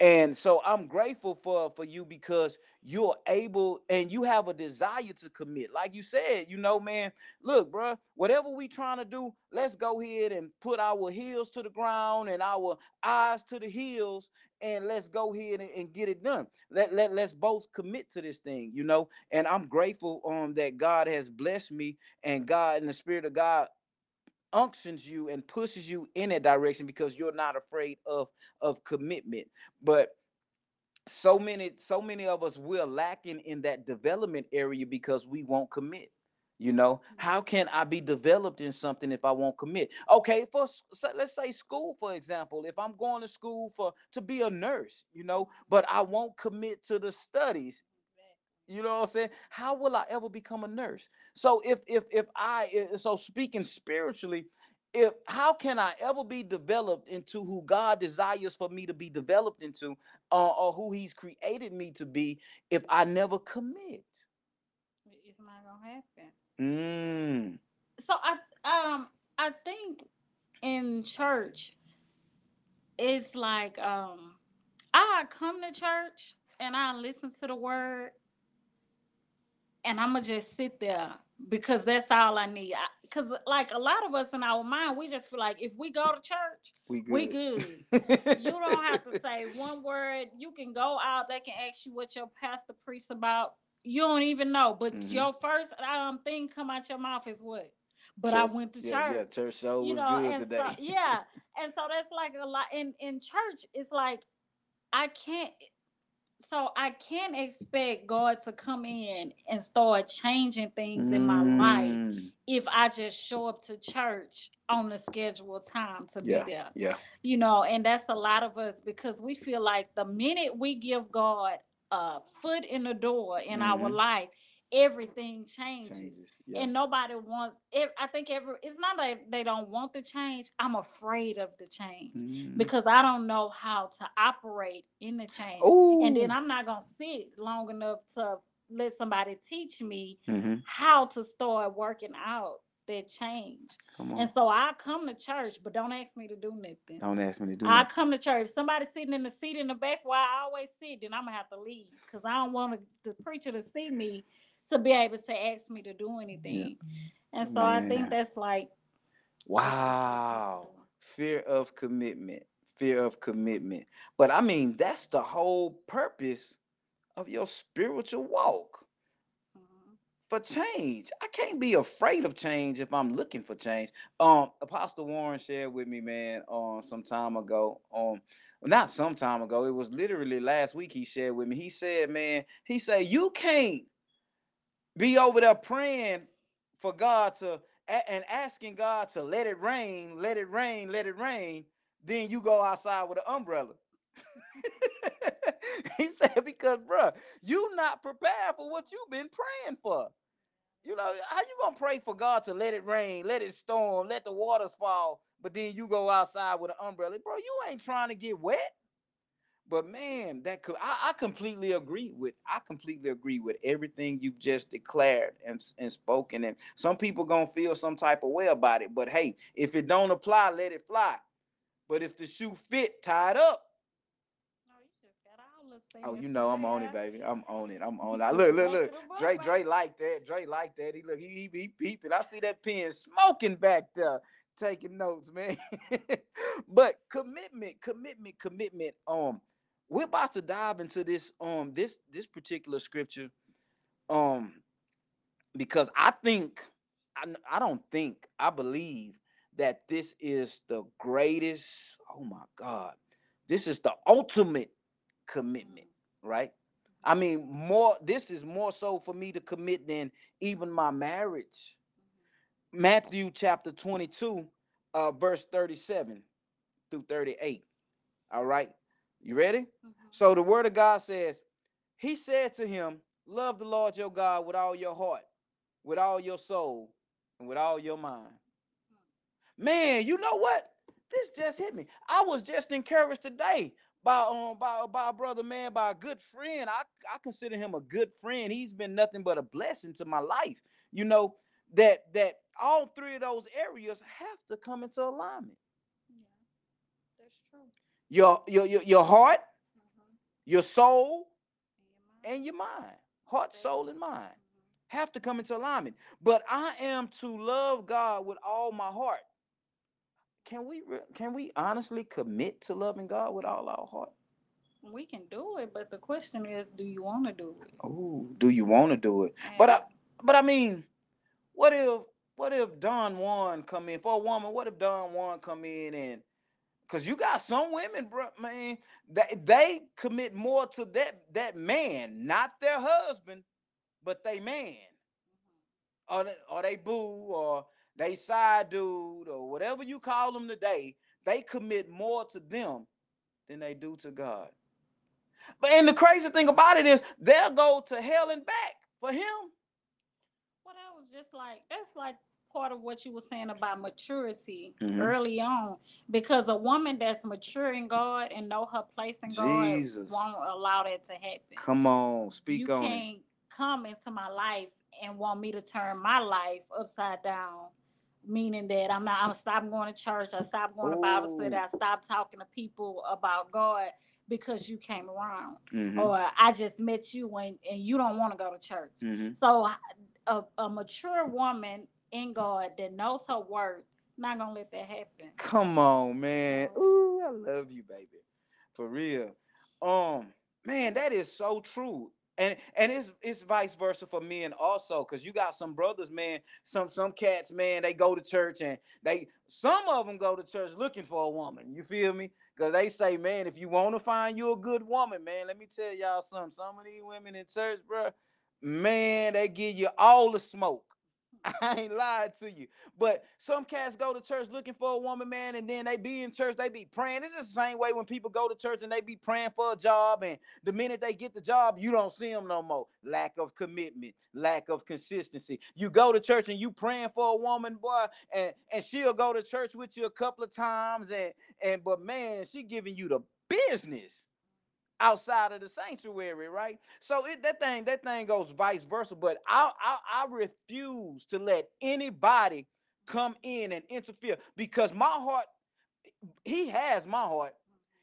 And so I'm grateful for for you because you're able and you have a desire to commit. Like you said, you know, man, look, bruh, whatever we trying to do, let's go ahead and put our heels to the ground and our eyes to the heels and let's go ahead and, and get it done. Let, let let's both commit to this thing, you know. And I'm grateful um that God has blessed me and God and the spirit of God unctions you and pushes you in that direction because you're not afraid of of commitment. But so many so many of us we're lacking in that development area because we won't commit you know? Mm-hmm. How can i be developed in something if i won't commit? Okay for so let's say school for example if i'm going to school for to be a nurse you know but i won't commit to the studies you know what I'm saying? How will I ever become a nurse? So if if if I i- so speaking spiritually, if how can I ever be developed into who God desires for me to be developed into, uh, or who He's created me to be, if I never commit?
It's not gonna happen.
Mm,
So I um I think in church it's like um I come to church and I listen to the word and I'm gonna just sit there because that's all I need. Because like a lot of us in our mind, we just feel like if we go to church,
we good.
we good. you don't have to say one word. You can go out. They can ask you what your pastor priest about. You don't even know, but
Mhm.
your first um thing come out your mouth is what? But I went to
yeah,
church
Yeah, church show
you
was
know,
good today.
so yeah, and so that's like a lot in in church. It's like I can't. So I can't expect God to come in and start changing things in my life
Mm,
if I just show up to church on the scheduled time to
Yeah,
be there.
yeah.
You know, and that's a lot of us because we feel like the minute we give God a foot in the door in our
Mhm.
life, everything changes
Changes. Yeah.
and nobody wants it. I think every it's not that they don't want the change. I'm afraid of the change
Mhm.
because I don't know how to operate in the change. And then I'm not gonna sit long enough to let somebody teach me
Mhm.
how to start working out that change.
Come on.
And so I come to church, but don't ask me to do nothing.
Don't ask me to do
I
that.
come to church. Somebody sitting in the seat in the back where I always sit, then I'm gonna have to leave because I don't want the preacher to see me to be able to ask me to do anything. And so I think that's like
Wow. Fear of commitment. Fear of commitment. But I mean, that's the whole purpose of your spiritual walk
mhm.
for change. I can't be afraid of change if I'm looking for change. Um, Apostle Warren shared with me, man, um, some time ago. Um, not some time ago. It was literally last week. He shared with me. He said, man, he said you can't be over there praying for God to and asking God to let it rain, let it rain, let it rain. Then you go outside with an umbrella. he said, because bruh, you not prepared for what you've been praying for. You know, how you gonna pray for God to let it rain, let it storm, let the waters fall, but then you go outside with an umbrella, bro? You ain't trying to get wet. But man, that could I, I completely agree with. I completely agree with everything you've just declared and, and spoken. And some people gonna feel some type of way about it. But hey, if it don't apply, let it fly. But if the shoe fit, tie it up.
You just got all the
Oh, you know I'm on it, baby. I'm on it. I'm on it. I- Look, look, look.
to the book,
Dre. Dre like that. Dre like that. He look, he he, he peeping. I see that pen smoking back there, taking notes, man. but commitment, commitment, commitment. Um, we're about to dive into this um this this particular scripture. Um, because I think I, I don't think I believe that this is the greatest. Oh my God, this is the ultimate commitment, right? I mean, more. This is more so for me to commit than even my marriage. Matthew chapter twenty-two, uh, verse thirty-seven through thirty-eight. All right, you ready?
Mhm.
So the word of God says, He said to him, Love the Lord your God with all your heart, with all your soul, and with all your mind. Man, you know what? this just hit me. I was just encouraged today by um by by a brother man by a good friend. I I consider him a good friend. He's been nothing but a blessing to my life. You know that that all three of those areas have to come into alignment.
Yeah, that's true.
Your your your, your heart,
Mhm.
your soul,
And
and your mind. Heart, soul, and mind
Mhm.
have to come into alignment. But I am to love God with all my heart. Can we re- can we honestly commit to loving God with all our heart?
We can do it, but the question is, do you want to do it?
Oh, do you want to do it? But I but I mean, what if what if Don Juan come in for a woman? What if Don Juan come in and because you got some women, bro, man, that they commit more to that that man, not their husband, but they man, mm-hmm. or they, or they boo, or they side dude, or whatever you call them today. They commit more to them than they do to God. But and the crazy thing about it is they'll go to hell and back for him.
Well, that was just like that's like part of what you were saying about maturity
Mhm.
early on, because a woman that's mature in God and know her place in God won't allow that to happen.
Come on, speak
you
on it.
can't come into my life and want me to turn my life upside down. Meaning that I'm not, I'm stop going to church, I stop going to Bible study, I stop talking to people about God because you came around.
Mhm,
Or I just met you and, and you don't want to go to church.
mhm.
So a, a mature woman in God that knows her worth, not gonna let that happen.
Come on, man. Ooh, I love you, baby. For real. Um, man, that is so true. And and it's it's vice versa for men also, because you got some brothers, man. Some some cats, man, they go to church and they some of them go to church looking for a woman. You feel me? Because they say, man, if you want to find you a good woman, man, let me tell y'all something. Some of these women in church, bro, man, they give you all the smoke. I ain't lied to you. But some cats go to church looking for a woman, man, and then they be in church, they be praying. It's just the same way when people go to church and they be praying for a job, and the minute they get the job, you don't see them no more. Lack of commitment, lack of consistency. You go to church and you praying for a woman, boy, and, and she'll go to church with you a couple of times, and and but man, she giving you the business outside of the sanctuary, right? So it that thing that thing goes vice versa. But I I, I refuse to let anybody come in and interfere because my heart, he has my heart.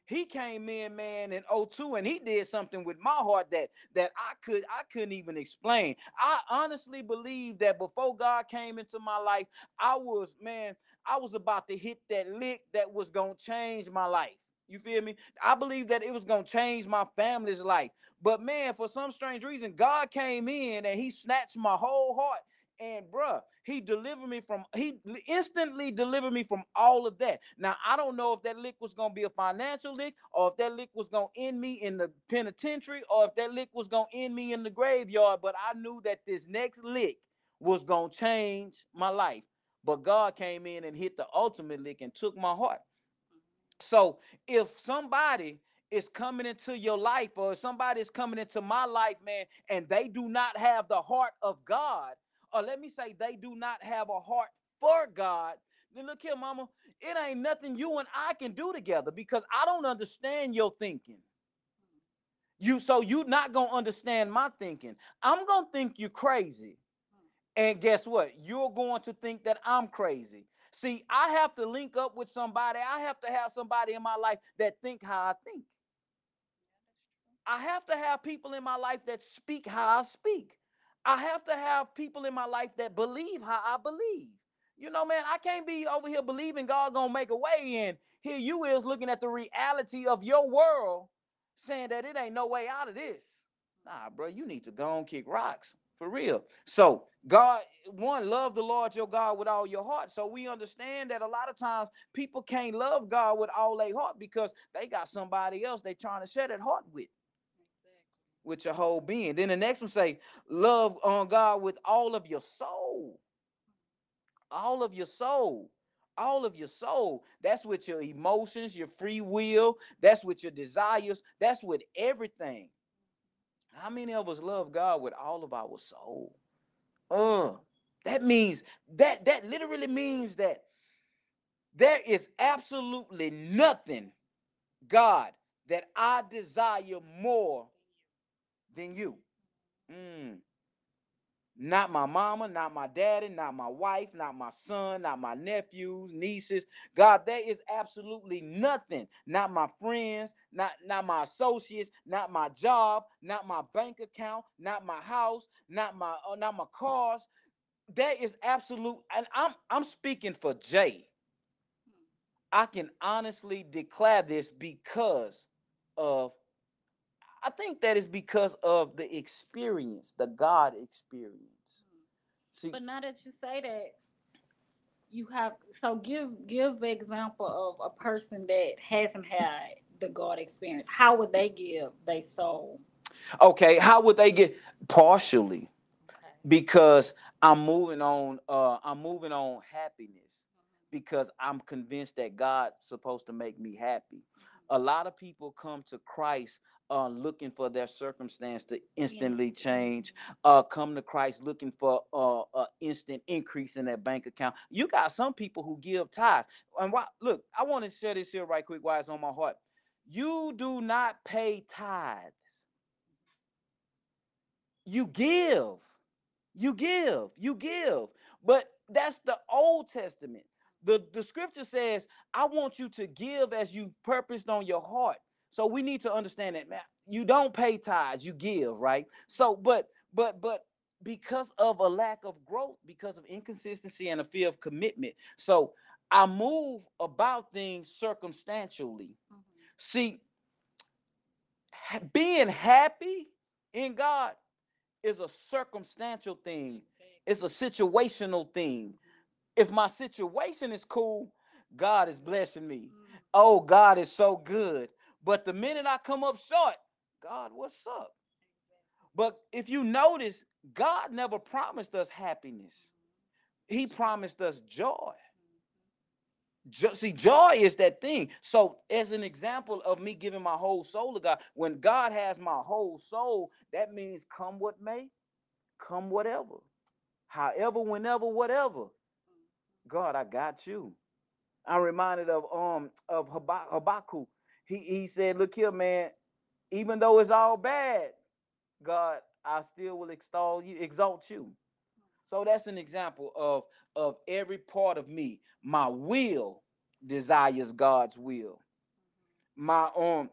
He came in, man, in 02 and he did something with my heart that that I could I couldn't even explain. I honestly believe that before God came into my life, I was, man, I was about to hit that lick that was gonna change my life. You feel me? I believe that it was gonna change my family's life. But man, for some strange reason, God came in and he snatched my whole heart. And bruh, he delivered me from he instantly delivered me from all of that. Now I don't know if that lick was gonna be a financial lick, or if that lick was gonna end me in the penitentiary, or if that lick was gonna end me in the graveyard. But I knew that this next lick was gonna change my life. But God came in and hit the ultimate lick and took my heart. So if somebody is coming into your life or if somebody is coming into my life, man, and they do not have the heart of God, or let me say they do not have a heart for God, then look here, mama, it ain't nothing you and I can do together because I don't understand your thinking. You so you not gonna understand my thinking. I'm gonna think you crazy. And guess what? You're going to think that I'm crazy. See, I have to link up with somebody. I have to have somebody in my life that think how I think. I have to have people in my life that speak how I speak. I have to have people in my life that believe how I believe. You know, man, I can't be over here believing God gonna make a way, and here you is looking at the reality of your world, saying that it ain't no way out of this. Nah, bro, you need to go and kick rocks for real. So, God, one, love the Lord your God with all your heart. So we understand that a lot of times people can't love God with all their heart because they got somebody else they trying to share that heart with with your whole being. Then the next one say, love on God with all of your soul. All of your soul. All of your soul. That's with your emotions, your free will. That's with your desires. That's with everything. How many of us love God with all of our soul? Uh, that means that that literally means that There is absolutely nothing, God, that I desire more than you. Mm. Not my mama, not my daddy, not my wife, not my son, not my nephews, nieces. God, there is absolutely nothing. Not my friends, not, not my associates, not my job, not my bank account, not my house, not my uh, not my cars. There is absolute, and I'm I'm speaking for Jay. I can honestly declare this because of I think that is because of the experience, the God experience. Mm-hmm. See,
But now that you say that, you have so give give the example of a person that hasn't had the God experience. How would they give they soul?
okay, how would they get partially?
Okay.
Because I'm moving on, uh, I'm moving on happiness mm-hmm. because I'm convinced that God's supposed to make me happy. Mm-hmm. A lot of people come to Christ uh, looking for their circumstance to instantly change. Uh, come to Christ looking for uh, an instant increase in their bank account. You got some people who give tithes. And why, look, I want to share this here right quick while it's on my heart. You do not pay tithes. You give. You give. You give. But that's the Old Testament. The, the scripture says, I want you to give as you purposed on your heart. So we need to understand that, man. You don't pay tithes, you give, right? So, but, but, but because of a lack of growth, because of inconsistency and a fear of commitment. So I move about things circumstantially.
Mhm.
See, being happy in God is a circumstantial thing. It's a situational thing. If my situation is cool, God is blessing me.
Mhm.
Oh, God is so good. But the minute I come up short, God, what's up? But if you notice, God never promised us happiness. He promised us joy. Jo- see, joy is that thing. So, as an example of me giving my whole soul to God, when God has my whole soul, that means come what may, come whatever, however, whenever, whatever. God, I got you. I'm reminded of um of Habakkuk. He he said, "Look here, man. Even though it's all bad, God, I still will extol you, exalt you." So that's an example of of every part of me. My will desires God's will. My um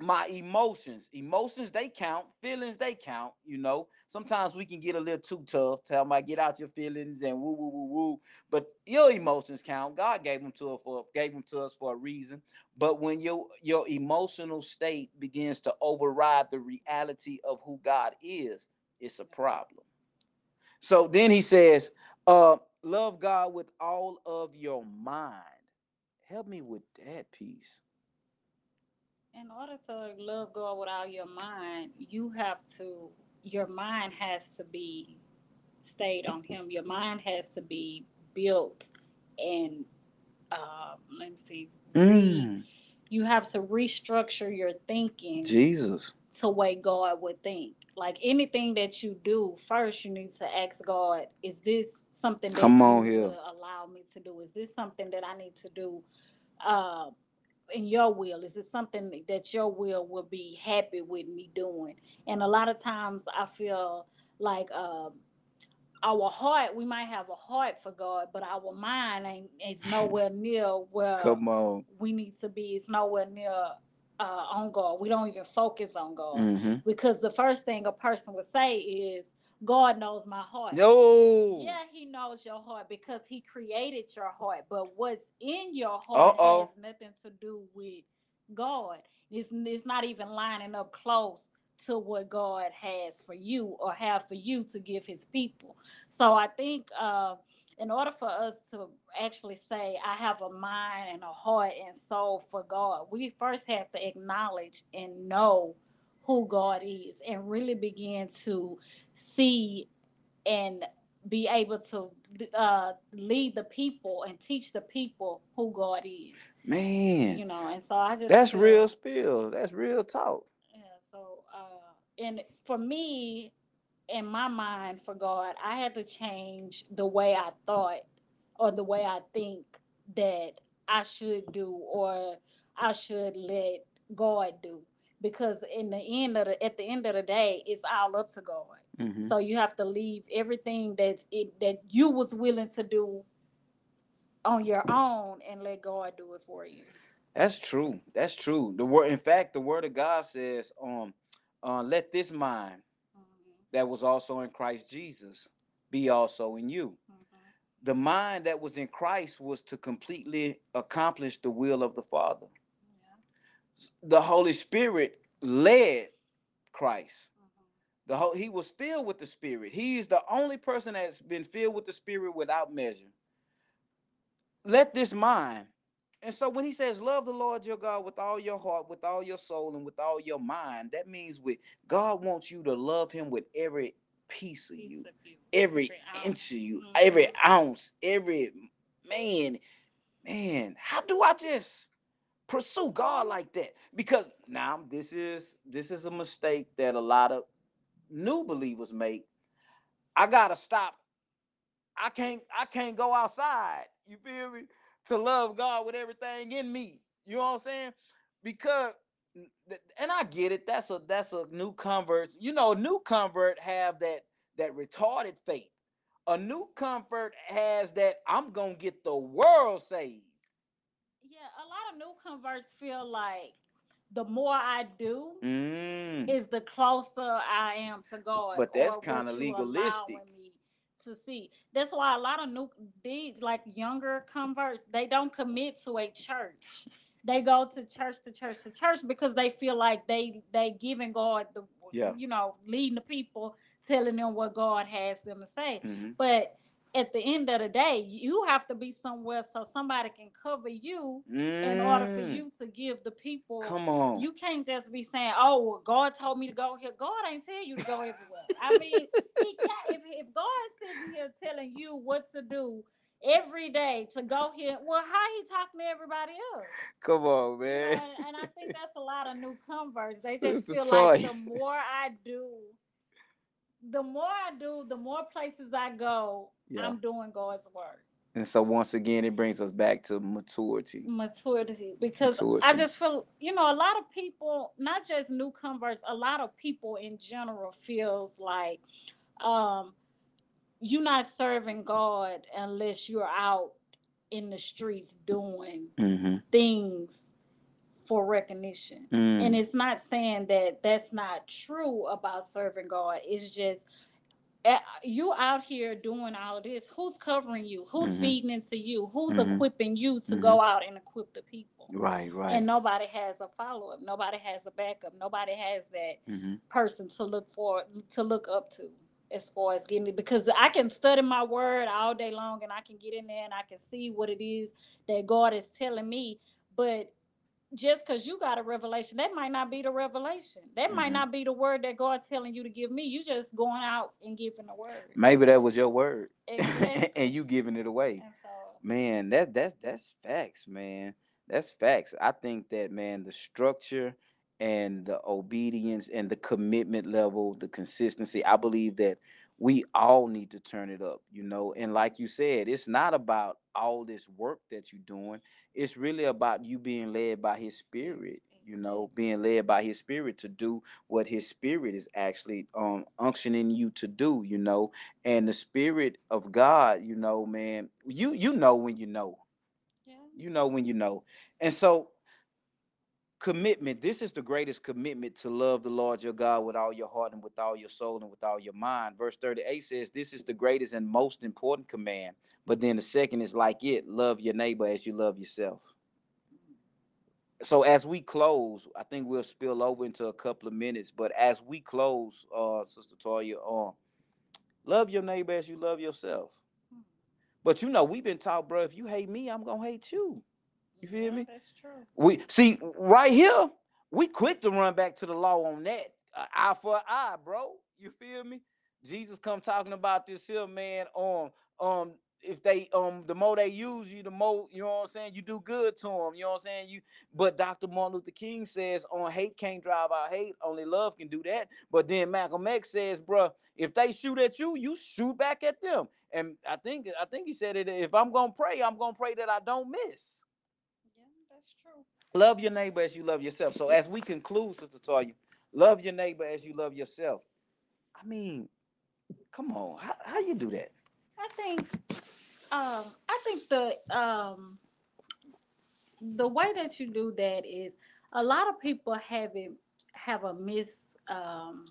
my emotions, emotions they count, feelings they count. You know, sometimes we can get a little too tough. Tell my get out your feelings and woo woo woo woo. But your emotions count. God gave them to us for gave them to us for a reason. But when your your emotional state begins to override the reality of who God is, it's a problem. So then he says, uh, love God with all of your mind. Help me with that piece.
In order to love God with all your mind, you have to your mind has to be stayed on him. Your mind has to be built and uh let me see.
Mm,
You have to restructure your thinking
Jesus.
to way God would think. Like anything that you do, first you need to ask God, is this something that
Come on here.
allow me to do? Is this something that I need to do uh, in your will? Is it something that your will will be happy with me doing? And a lot of times I feel like um our heart, we might have a heart for God, but our mind ain't is nowhere near where
Come on.
we need to be. It's nowhere near uh, on God. We don't even focus on God
Mm-hmm.
because the first thing a person would say is, "God knows my heart."
Yo.
Yeah, He knows your heart because He created your heart. But what's in your heart
Uh-oh.
has nothing to do with God. It's it's not even lining up close to what God has for you or have for you to give His people. So I think. Uh, in order for us to actually say, I have a mind and a heart and soul for God, we first have to acknowledge and know who God is and really begin to see and be able to uh, lead the people and teach the people who God is.
Man.
You know, and so I just
That's
feel-
real spill. That's real talk.
yeah, so uh and for me, in my mind for God, I had to change the way I thought or the way I think that I should do or I should let God do. Because in the end of the at the end of the day, it's all up to God.
Mhm.
So you have to leave everything that's it that you was willing to do on your own and let God do it for you.
That's true. That's true. The word, in fact, the word of God says, um, uh, let this mind that was also in Christ Jesus be also in you. The mind that was in Christ was to completely accomplish the will of the Father. The Holy Spirit led Christ. The whole, he was filled with the Spirit. He's the only person that's been filled with the Spirit without measure. Let this mind. And so when he says, Love the Lord your God with all your heart, with all your soul, and with all your mind, that means with God wants you to love him with every piece of you, every
ounce.
inch of you,
Mhm.
every ounce, every man. Man, how do I just pursue God like that? Because now this is this is a mistake that a lot of new believers make. I gotta stop. I can't I can't go outside. You feel me? To love God with everything in me. You know what I'm saying? Because and I get it. That's a that's a new convert. You know, new convert have that that retarded faith. A new convert has that I'm gonna get the world saved.
New converts feel like the more I do
Mm.
is the closer I am to God.
But that's kinda legalistic.
To see, that's why a lot of new these like younger converts they don't commit to a church. They go to church to church to church because they feel like they they giving God the
Yeah.
you know leading the people, telling them what God has them to say.
Mhm.
But at the end of the day, you have to be somewhere so somebody can cover you in order for
Mm.
you to give the people.
Come on.
You can't just be saying, "Oh, well, God told me to go here." God ain't tell you to go everywhere. I mean, he can't, if if God sitting here telling you what to do every day to go here, well, how he talking to everybody else?
Come on,
You know,
man.
and, and I think that's a lot of new converts. They just
Sister
feel like
Toya.
the more I do, the more I do, the more places I go,
Yeah.
I'm doing God's work.
And so once again, it brings us back to maturity.
maturity because I just feel you know a lot of people, not just new converts, a lot of people in general feels like um you're not serving God unless you're out in the streets doing
Mm-hmm.
things for recognition. And
Mm.
it's not saying that that's not true about serving God. It's just eh, you out here doing all of this. Who's covering you? Who's
Mhm.
feeding into you? Who's
Mhm.
equipping you to go out and equip the people?
Right, right.
And nobody has a follow up. Nobody has a backup. Nobody has that
mm-hmm.
person to look for to look up to as far as getting it because I can study my word all day long and I can get in there and I can see what it is that God is telling me. But just because you got a revelation, that might not be the revelation. That might
Mhm.
not be the word that God's telling you to give me. You just going out and giving the word.
Maybe that was your word,
Exactly.
and you giving it away.
So
Man, that that's that's facts, man. That's facts. I think that man, the structure and the obedience and the commitment level, the consistency. I believe that we all need to turn it up, you know. And like you said, it's not about all this work that you're doing. It's really about you being led by His Spirit, you know, being led by His Spirit to do what His Spirit is actually um unctioning you to do, you know and the spirit of god you know man you you know when you know
yeah.
you know when you know and so commitment this is the greatest commitment to love the lord your god with all your heart and with all your soul and with all your mind. Verse 38 says this is the greatest and most important command. But then the second is like it love your neighbor as you love yourself. So as we close i think we'll spill over into a couple of minutes but as we close uh sister toya um love your neighbor as you love yourself.
Hmm.
but you know we've been taught bro if you hate me i'm gonna hate you You feel
Yeah,
me?
That's true.
we see right here we quick to run back to the law on that uh, eye for eye bro you feel me jesus come talking about this here man um um if they um the more they use you, the more you know what I'm saying. You do good to them. You know what I'm saying. You but Dr. Martin Luther King says on hate can't drive out hate. Only love can do that. But then Malcolm X says, bruh, if they shoot at you, you shoot back at them. And I think I think he said it. If I'm gonna pray, I'm gonna pray that I don't miss.
Yeah, that's true.
Love your neighbor as you love yourself. So as we conclude, Sister Toya, love your neighbor as you love yourself. I mean, come on, how, how you do that?
I think, um, I think the um, the way that you do that is a lot of people have it have a mis um,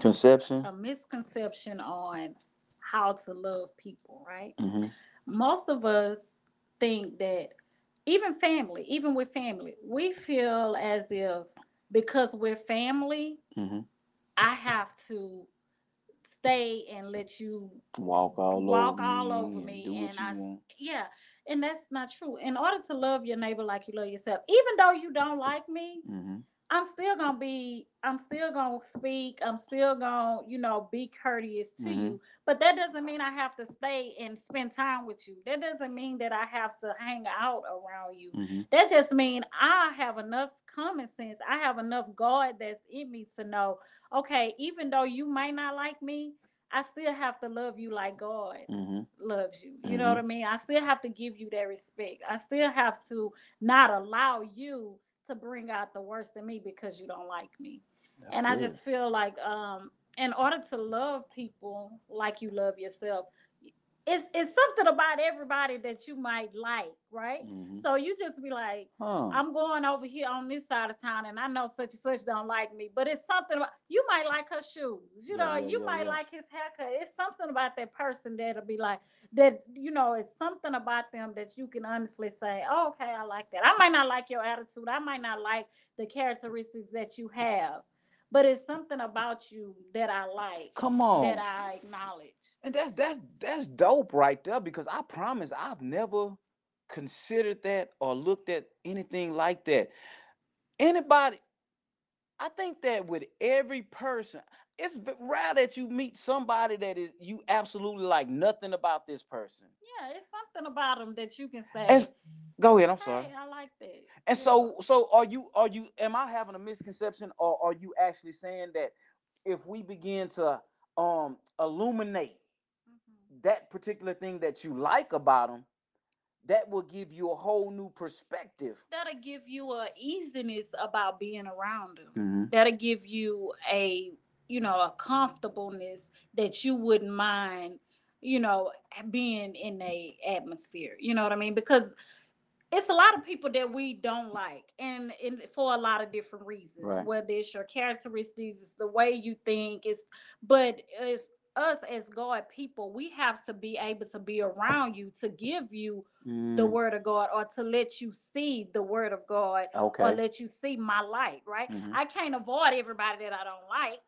Conception.
a misconception on how to love people, right?
Mhm.
Most of us think that even family, even with family, we feel as if because we're family,
Mhm.
I have to stay and let you
Walk all
Walk
over
all
me
over me, and
you
I
want.
yeah and that's not true in order to love your neighbor like you love yourself even though you don't like me
Mhm.
I'm still gonna be i'm still gonna speak i'm still gonna you know be courteous to
Mhm.
you but that doesn't mean i have to stay and spend time with you that doesn't mean that i have to hang out around you
Mhm.
that just means I have enough common sense. I have enough God that's in me to know, okay, even though you might not like me, I still have to love you like God
Mhm.
loves you. You know what I mean? I still have to give you that respect. I still have to not allow you to bring out the worst in me because you don't like me.
That's
and I just feel like um in order to love people like you love yourself, it's it's something about everybody that you might like, right?
Mhm.
So you just be like,
Huh.
I'm going over here on this side of town, and I know such and such don't like me, but it's something about you might like her shoes, you
Yeah,
know,
yeah,
you
yeah,
might
yeah.
like his haircut. It's something about that person that'll be like that, you know, it's something about them that you can honestly say, oh, okay, I like that. I might not like your attitude, I might not like the characteristics that you have, but it's something about you that I like,
Come on.
that I acknowledge.
And that's that's that's dope right there because I promise I've never considered that or looked at anything like that. Anybody, I think that with every person, it's v- rare that you meet somebody that is you absolutely like nothing about this person.
Yeah, it's something about them that you can say.
And s- go ahead, I'm sorry.
Hey, I like that.
And
you
so, so are you? Are you? Am I having a misconception, or are you actually saying that if we begin to um illuminate
Mhm.
that particular thing that you like about them, that will give you a whole new perspective.
that'll give you a easiness about being around them.
Mm-hmm.
That'll give you a you know a comfortableness that you wouldn't mind, you know, being in a atmosphere. You know what I mean? Because it's a lot of people that we don't like, and, and for a lot of different reasons.
Right.
Whether it's your characteristics, it's the way you think, it's but if us as God people, we have to be able to be around you to give you
Mm.
the word of God or to let you see the word of God
Okay.
or let you see my light, right?
Mhm.
I can't avoid everybody that I don't like.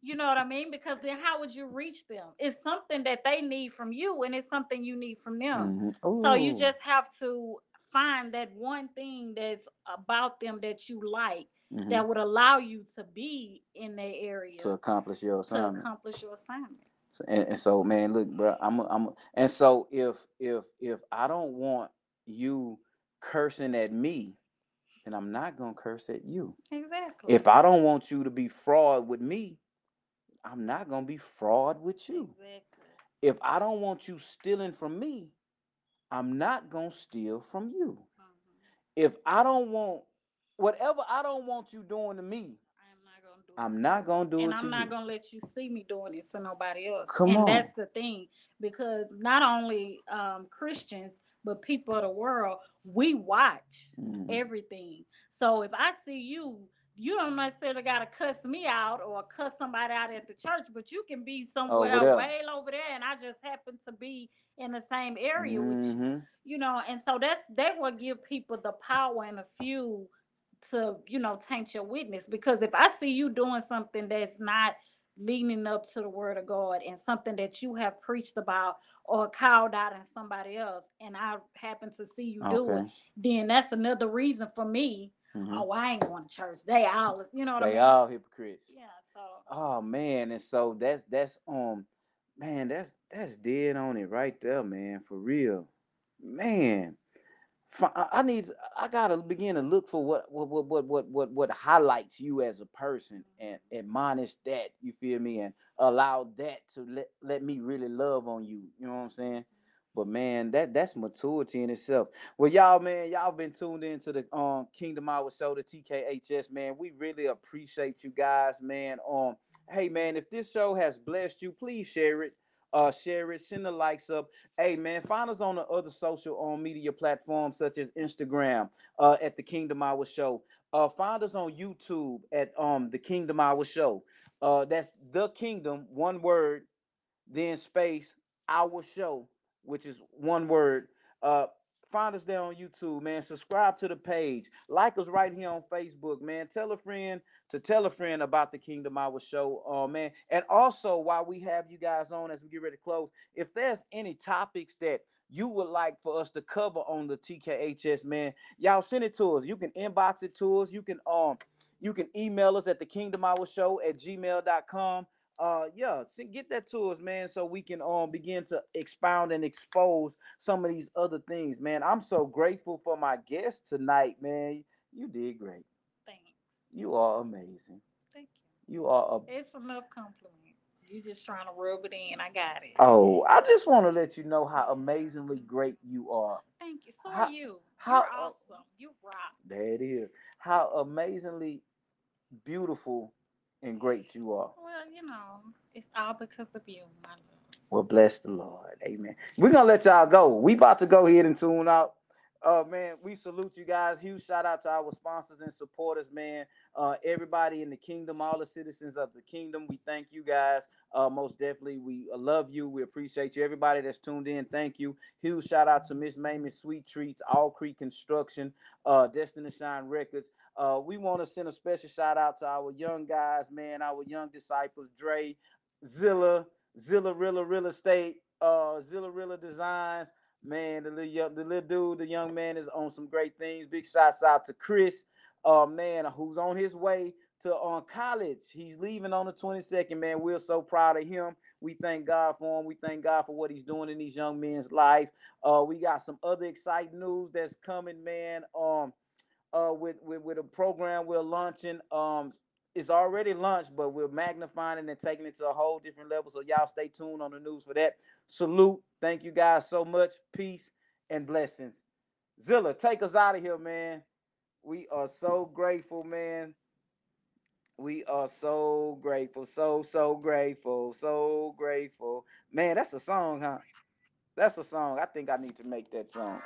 You know what I mean? Because then how would you reach them? It's something that they need from you and it's something you need from them.
Mhm.
So you just have to find that one thing that's about them that you like
Mhm.
that would allow you to be in their area
to accomplish your assignment.
to accomplish your assignment.
So- and, and so man look bro i'm a, i'm a, and so if if if i don't want you cursing at me then i'm not gonna curse at you
Exactly.
if i don't want you to be fraud with me i'm not gonna be fraud with you
exactly.
if i don't want you stealing from me i'm not gonna steal from you
Mhm.
if i don't want whatever i don't want you doing to me
I am not gonna do it
i'm
to
not
you.
gonna do
and I'm
to
not gonna let you see me doing it to nobody else.
Come
and
on.
that's the thing, because not only um, Christians but people of the world, we watch
Mhm.
everything. So if I see you, you don't necessarily gotta cuss me out or cuss somebody out at the church, but you can be somewhere
there.
way over there, and I just happen to be in the same area with you
Mhm.
you know and so that's that will give people the power and the fuel to you know taint your witness because if i see you doing something that's not leaning up to the word of god and something that you have preached about or called out in somebody else and i happen to see you do it then that's another reason for me
Mhm.
oh i ain't going to church they all you know what i
they
mean
all hypocrites
yeah so
Oh man, and so that's that's um Man, that's that's dead on it right there, man. For real, man. I I need. I gotta begin to look for what what what what what what, what highlights you as a person and admonish that. You feel me? And allow that to let let me really love on you. You know what I'm saying? But man, that that's maturity in itself. Well, y'all, man, y'all been tuned into the um Kingdom Hour Show, the TKHS, man. We really appreciate you guys, man. Um, hey man, if this show has blessed you, please share it. Uh, share it, send the likes up. Hey man, find us on the other social on media platforms such as Instagram, uh, at the Kingdom Hour Show. Uh, find us on YouTube at um the Kingdom Hour Show. Uh, that's the Kingdom, one word, then space our show, which is one word. Uh, find us there on YouTube, man. Subscribe to the page, like us right here on Facebook, man. Tell a friend to tell a friend about the Kingdom Hour show, uh, man. And also, while we have you guys on as we get ready to close, if there's any topics that you would like for us to cover on the TKHS, man, y'all send it to us. You can inbox it to us. You can um you can email us at the Kingdom Hour Show at gmail.com. Uh yeah, get that to us, man, so we can um begin to expound and expose some of these other things, man. I'm so grateful for my guest tonight, man. You did great.
Thanks.
You are amazing.
Thank you.
You are a
It's enough compliments. You just trying to rub it in. I got it.
oh, I just want to let you know how amazingly great you are.
Thank you. So
How-
are you.
how-
You're awesome. You rock.
There it is. How amazingly beautiful and great you are.
Well, you know, it's all because of you, my love.
Well, bless the Lord. Amen. We're gonna let y'all go. We about to go ahead and tune out. Uh man, we salute you guys. Huge shout out to our sponsors and supporters, man. Uh everybody in the kingdom, all the citizens of the kingdom. We thank you guys. Uh most definitely. We uh, love you. We appreciate you. Everybody that's tuned in, thank you. Huge shout out to Miss Mamie Sweet Treats, All Creek Construction, uh Destiny Shine Records. Uh we want to send a special shout out to our young guys, man, our young disciples, Dre, Zilla, Zilla Rilla Real Estate, uh Zilla Rilla Designs. Man, the little young, the little dude, the young man is on some great things. Big shouts out to Chris, uh man, who's on his way to on college. He's leaving on the 22nd, man. We're so proud of him. We thank God for him. We thank God for what he's doing in these young men's life. Uh, we got some other exciting news that's coming, man. Um, uh, with with with a program we're launching. Um, it's already launched, but we're magnifying it and taking it to a whole different level. So y'all stay tuned on the news for that. Salute. Thank you guys so much. Peace and blessings. Zilla, take us out of here, man. We are so grateful, man. We are so grateful, so so grateful, so grateful. Man, that's a song, huh? That's a song. I think I need to make that song.